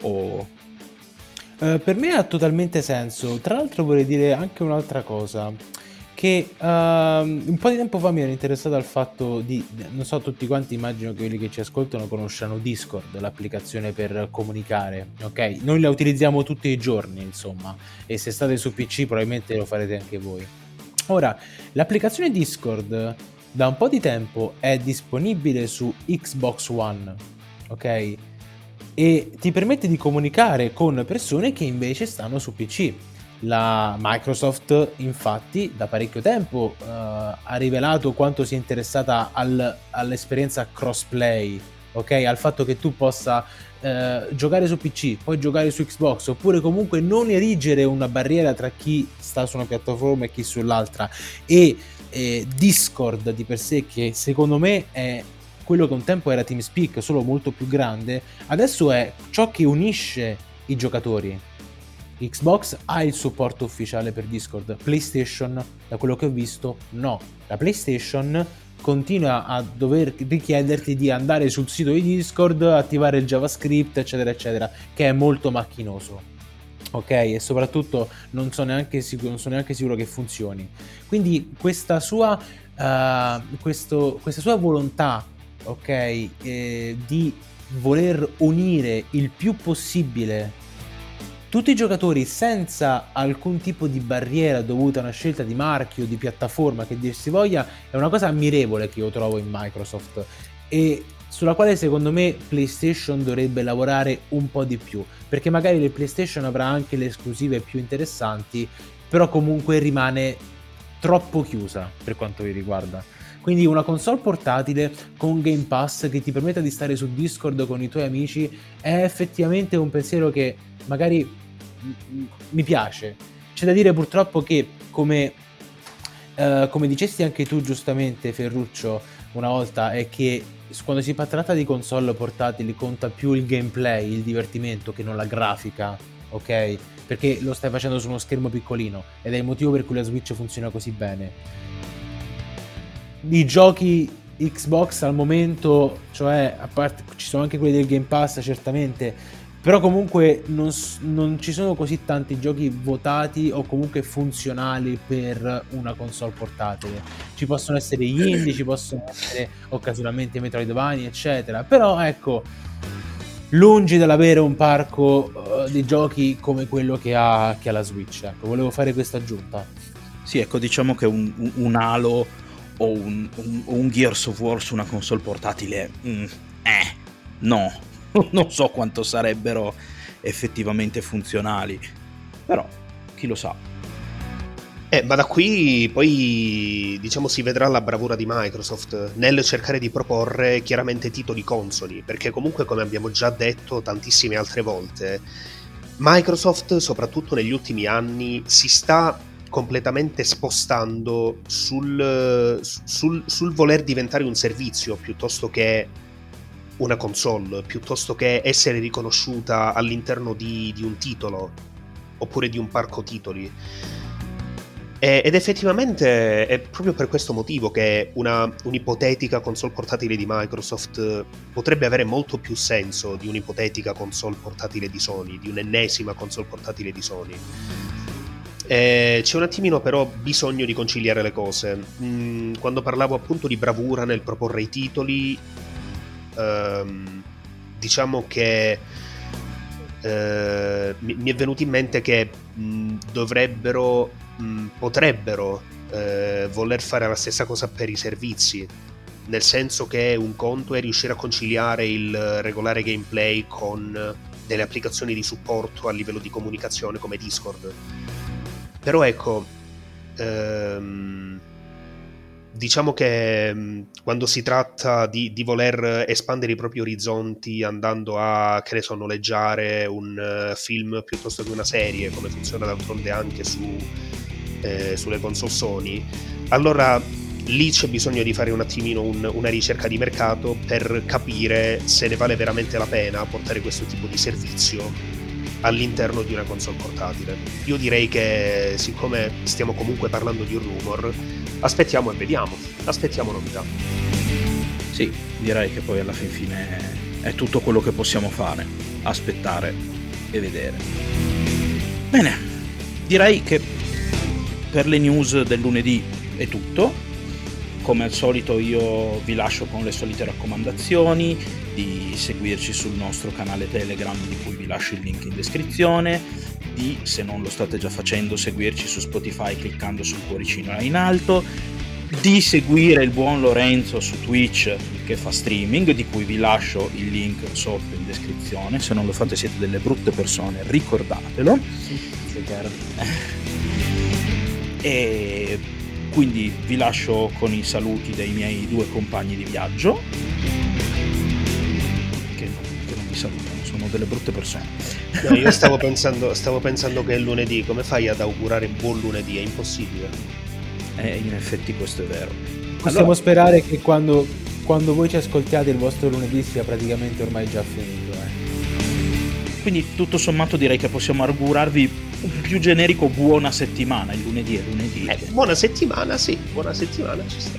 o... Uh, per me ha totalmente senso. Tra l'altro vorrei dire anche un'altra cosa. Che uh, un po' di tempo fa mi ero interessato al fatto di, non so, tutti quanti immagino che quelli che ci ascoltano conosciano Discord, l'applicazione per comunicare, ok? Noi la utilizziamo tutti i giorni, insomma, e se state su PC probabilmente lo farete anche voi. Ora, l'applicazione Discord da un po' di tempo è disponibile su Xbox One, ok? E ti permette di comunicare con persone che invece stanno su PC. La Microsoft infatti da parecchio tempo uh, ha rivelato quanto sia interessata al, all'esperienza crossplay, ok? Al fatto che tu possa uh, giocare su PC, poi giocare su Xbox, oppure comunque non erigere una barriera tra chi sta su una piattaforma e chi sull'altra. E eh, Discord di per sé, che secondo me è quello che un tempo era TeamSpeak, solo molto più grande, adesso è ciò che unisce i giocatori. Xbox ha il supporto ufficiale per Discord, PlayStation, da quello che ho visto, no. La PlayStation continua a dover richiederti di andare sul sito di Discord, attivare il JavaScript, eccetera, eccetera, che è molto macchinoso ok? E soprattutto non, so sicuro, non sono neanche sicuro che funzioni. Quindi questa sua, uh, questo, questa sua volontà, ok, eh, di voler unire il più possibile tutti i giocatori senza alcun tipo di barriera dovuta a una scelta di marchio, di piattaforma che dir si voglia, è una cosa ammirevole che io trovo in Microsoft e sulla quale secondo me PlayStation dovrebbe lavorare un po' di più, perché magari le PlayStation avrà anche le esclusive più interessanti, però comunque rimane troppo chiusa per quanto vi riguarda. Quindi una console portatile con Game Pass che ti permetta di stare su Discord con i tuoi amici è effettivamente un pensiero che magari mi piace. C'è da dire purtroppo che come uh, come dicesti anche tu giustamente, Ferruccio, una volta, è che quando si tratta di console portatili conta più il gameplay, il divertimento che non la grafica, ok? Perché lo stai facendo su uno schermo piccolino ed è il motivo per cui la Switch funziona così bene. I giochi Xbox al momento, cioè a parte ci sono anche quelli del Game Pass certamente, però comunque non, non, ci sono così tanti giochi votati o comunque funzionali per una console portatile. Ci possono essere gli indie, ci possono essere occasionalmente Metroidvania, eccetera. Però ecco, lungi dall'avere un parco uh, di giochi come quello che ha, che ha, la Switch. Ecco, volevo fare questa aggiunta. Sì, ecco, diciamo che un, un Halo o un, un, un, Gears of War su una console portatile, mm, eh, no, non so quanto sarebbero effettivamente funzionali, però chi lo sa. Eh, ma da qui poi diciamo si vedrà la bravura di Microsoft nel cercare di proporre chiaramente titoli consoli, perché comunque come abbiamo già detto tantissime altre volte, Microsoft soprattutto negli ultimi anni si sta completamente spostando sul, sul, sul voler diventare un servizio piuttosto che una console, piuttosto che essere riconosciuta all'interno di, di un titolo oppure di un parco titoli. ed effettivamente è proprio per questo motivo che una, un'ipotetica console portatile di Microsoft potrebbe avere molto più senso di un'ipotetica console portatile di Sony, di un'ennesima console portatile di Sony. Eh, c'è un attimino però bisogno di conciliare le cose. Mm, quando parlavo appunto di bravura nel proporre i titoli, ehm, diciamo che eh, mi, è venuto in mente che mh, dovrebbero, mh, potrebbero eh, voler fare la stessa cosa per i servizi, nel senso che un conto è riuscire a conciliare il regolare gameplay con delle applicazioni di supporto a livello di comunicazione come Discord. Però ecco, ehm, diciamo che mm, quando si tratta di, di, voler espandere i propri orizzonti andando a, che ne so, noleggiare un uh, film piuttosto che una serie, come funziona d'altronde anche su, eh, sulle console Sony, allora lì c'è bisogno di fare un attimino un, una ricerca di mercato per capire se ne vale veramente la pena portare questo tipo di servizio all'interno di una console portatile. Io direi che siccome stiamo comunque parlando di un rumor, aspettiamo e vediamo, aspettiamo novità. Sì, direi che poi alla fin fine è tutto quello che possiamo fare, aspettare e vedere. Bene, direi che per le news del lunedì è tutto. Come al solito io vi lascio con le solite raccomandazioni di seguirci sul nostro canale Telegram di cui vi lascio il link in descrizione, di, se non lo state già facendo, seguirci su Spotify cliccando sul cuoricino là in alto, di seguire il buon Lorenzo su Twitch che fa streaming, di cui vi lascio il link sotto in descrizione. Se non lo fate siete delle brutte persone, ricordatelo. E quindi vi lascio con i saluti dei miei due compagni di viaggio, che non, che non vi salutano, sono delle brutte persone. No, io stavo pensando, stavo pensando che è lunedì, come fai ad augurare buon lunedì? È impossibile. Eh, in effetti questo è vero. Possiamo allora... sperare che quando, quando, voi ci ascoltiate il vostro lunedì sia praticamente ormai già finito. Eh. Quindi tutto sommato direi che possiamo augurarvi un più generico buona settimana, il lunedì è lunedì. Eh, buona settimana, sì, buona settimana ci sta.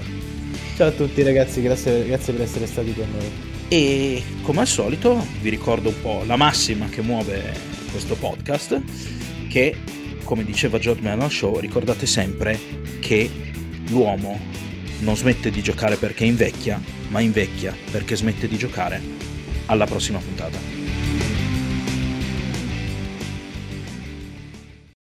Ciao a tutti ragazzi, grazie, grazie per essere stati con noi. E come al solito vi ricordo un po' la massima che muove questo podcast, che come diceva George Mellon Show, ricordate sempre che l'uomo non smette di giocare perché invecchia, ma invecchia perché smette di giocare. Alla prossima puntata.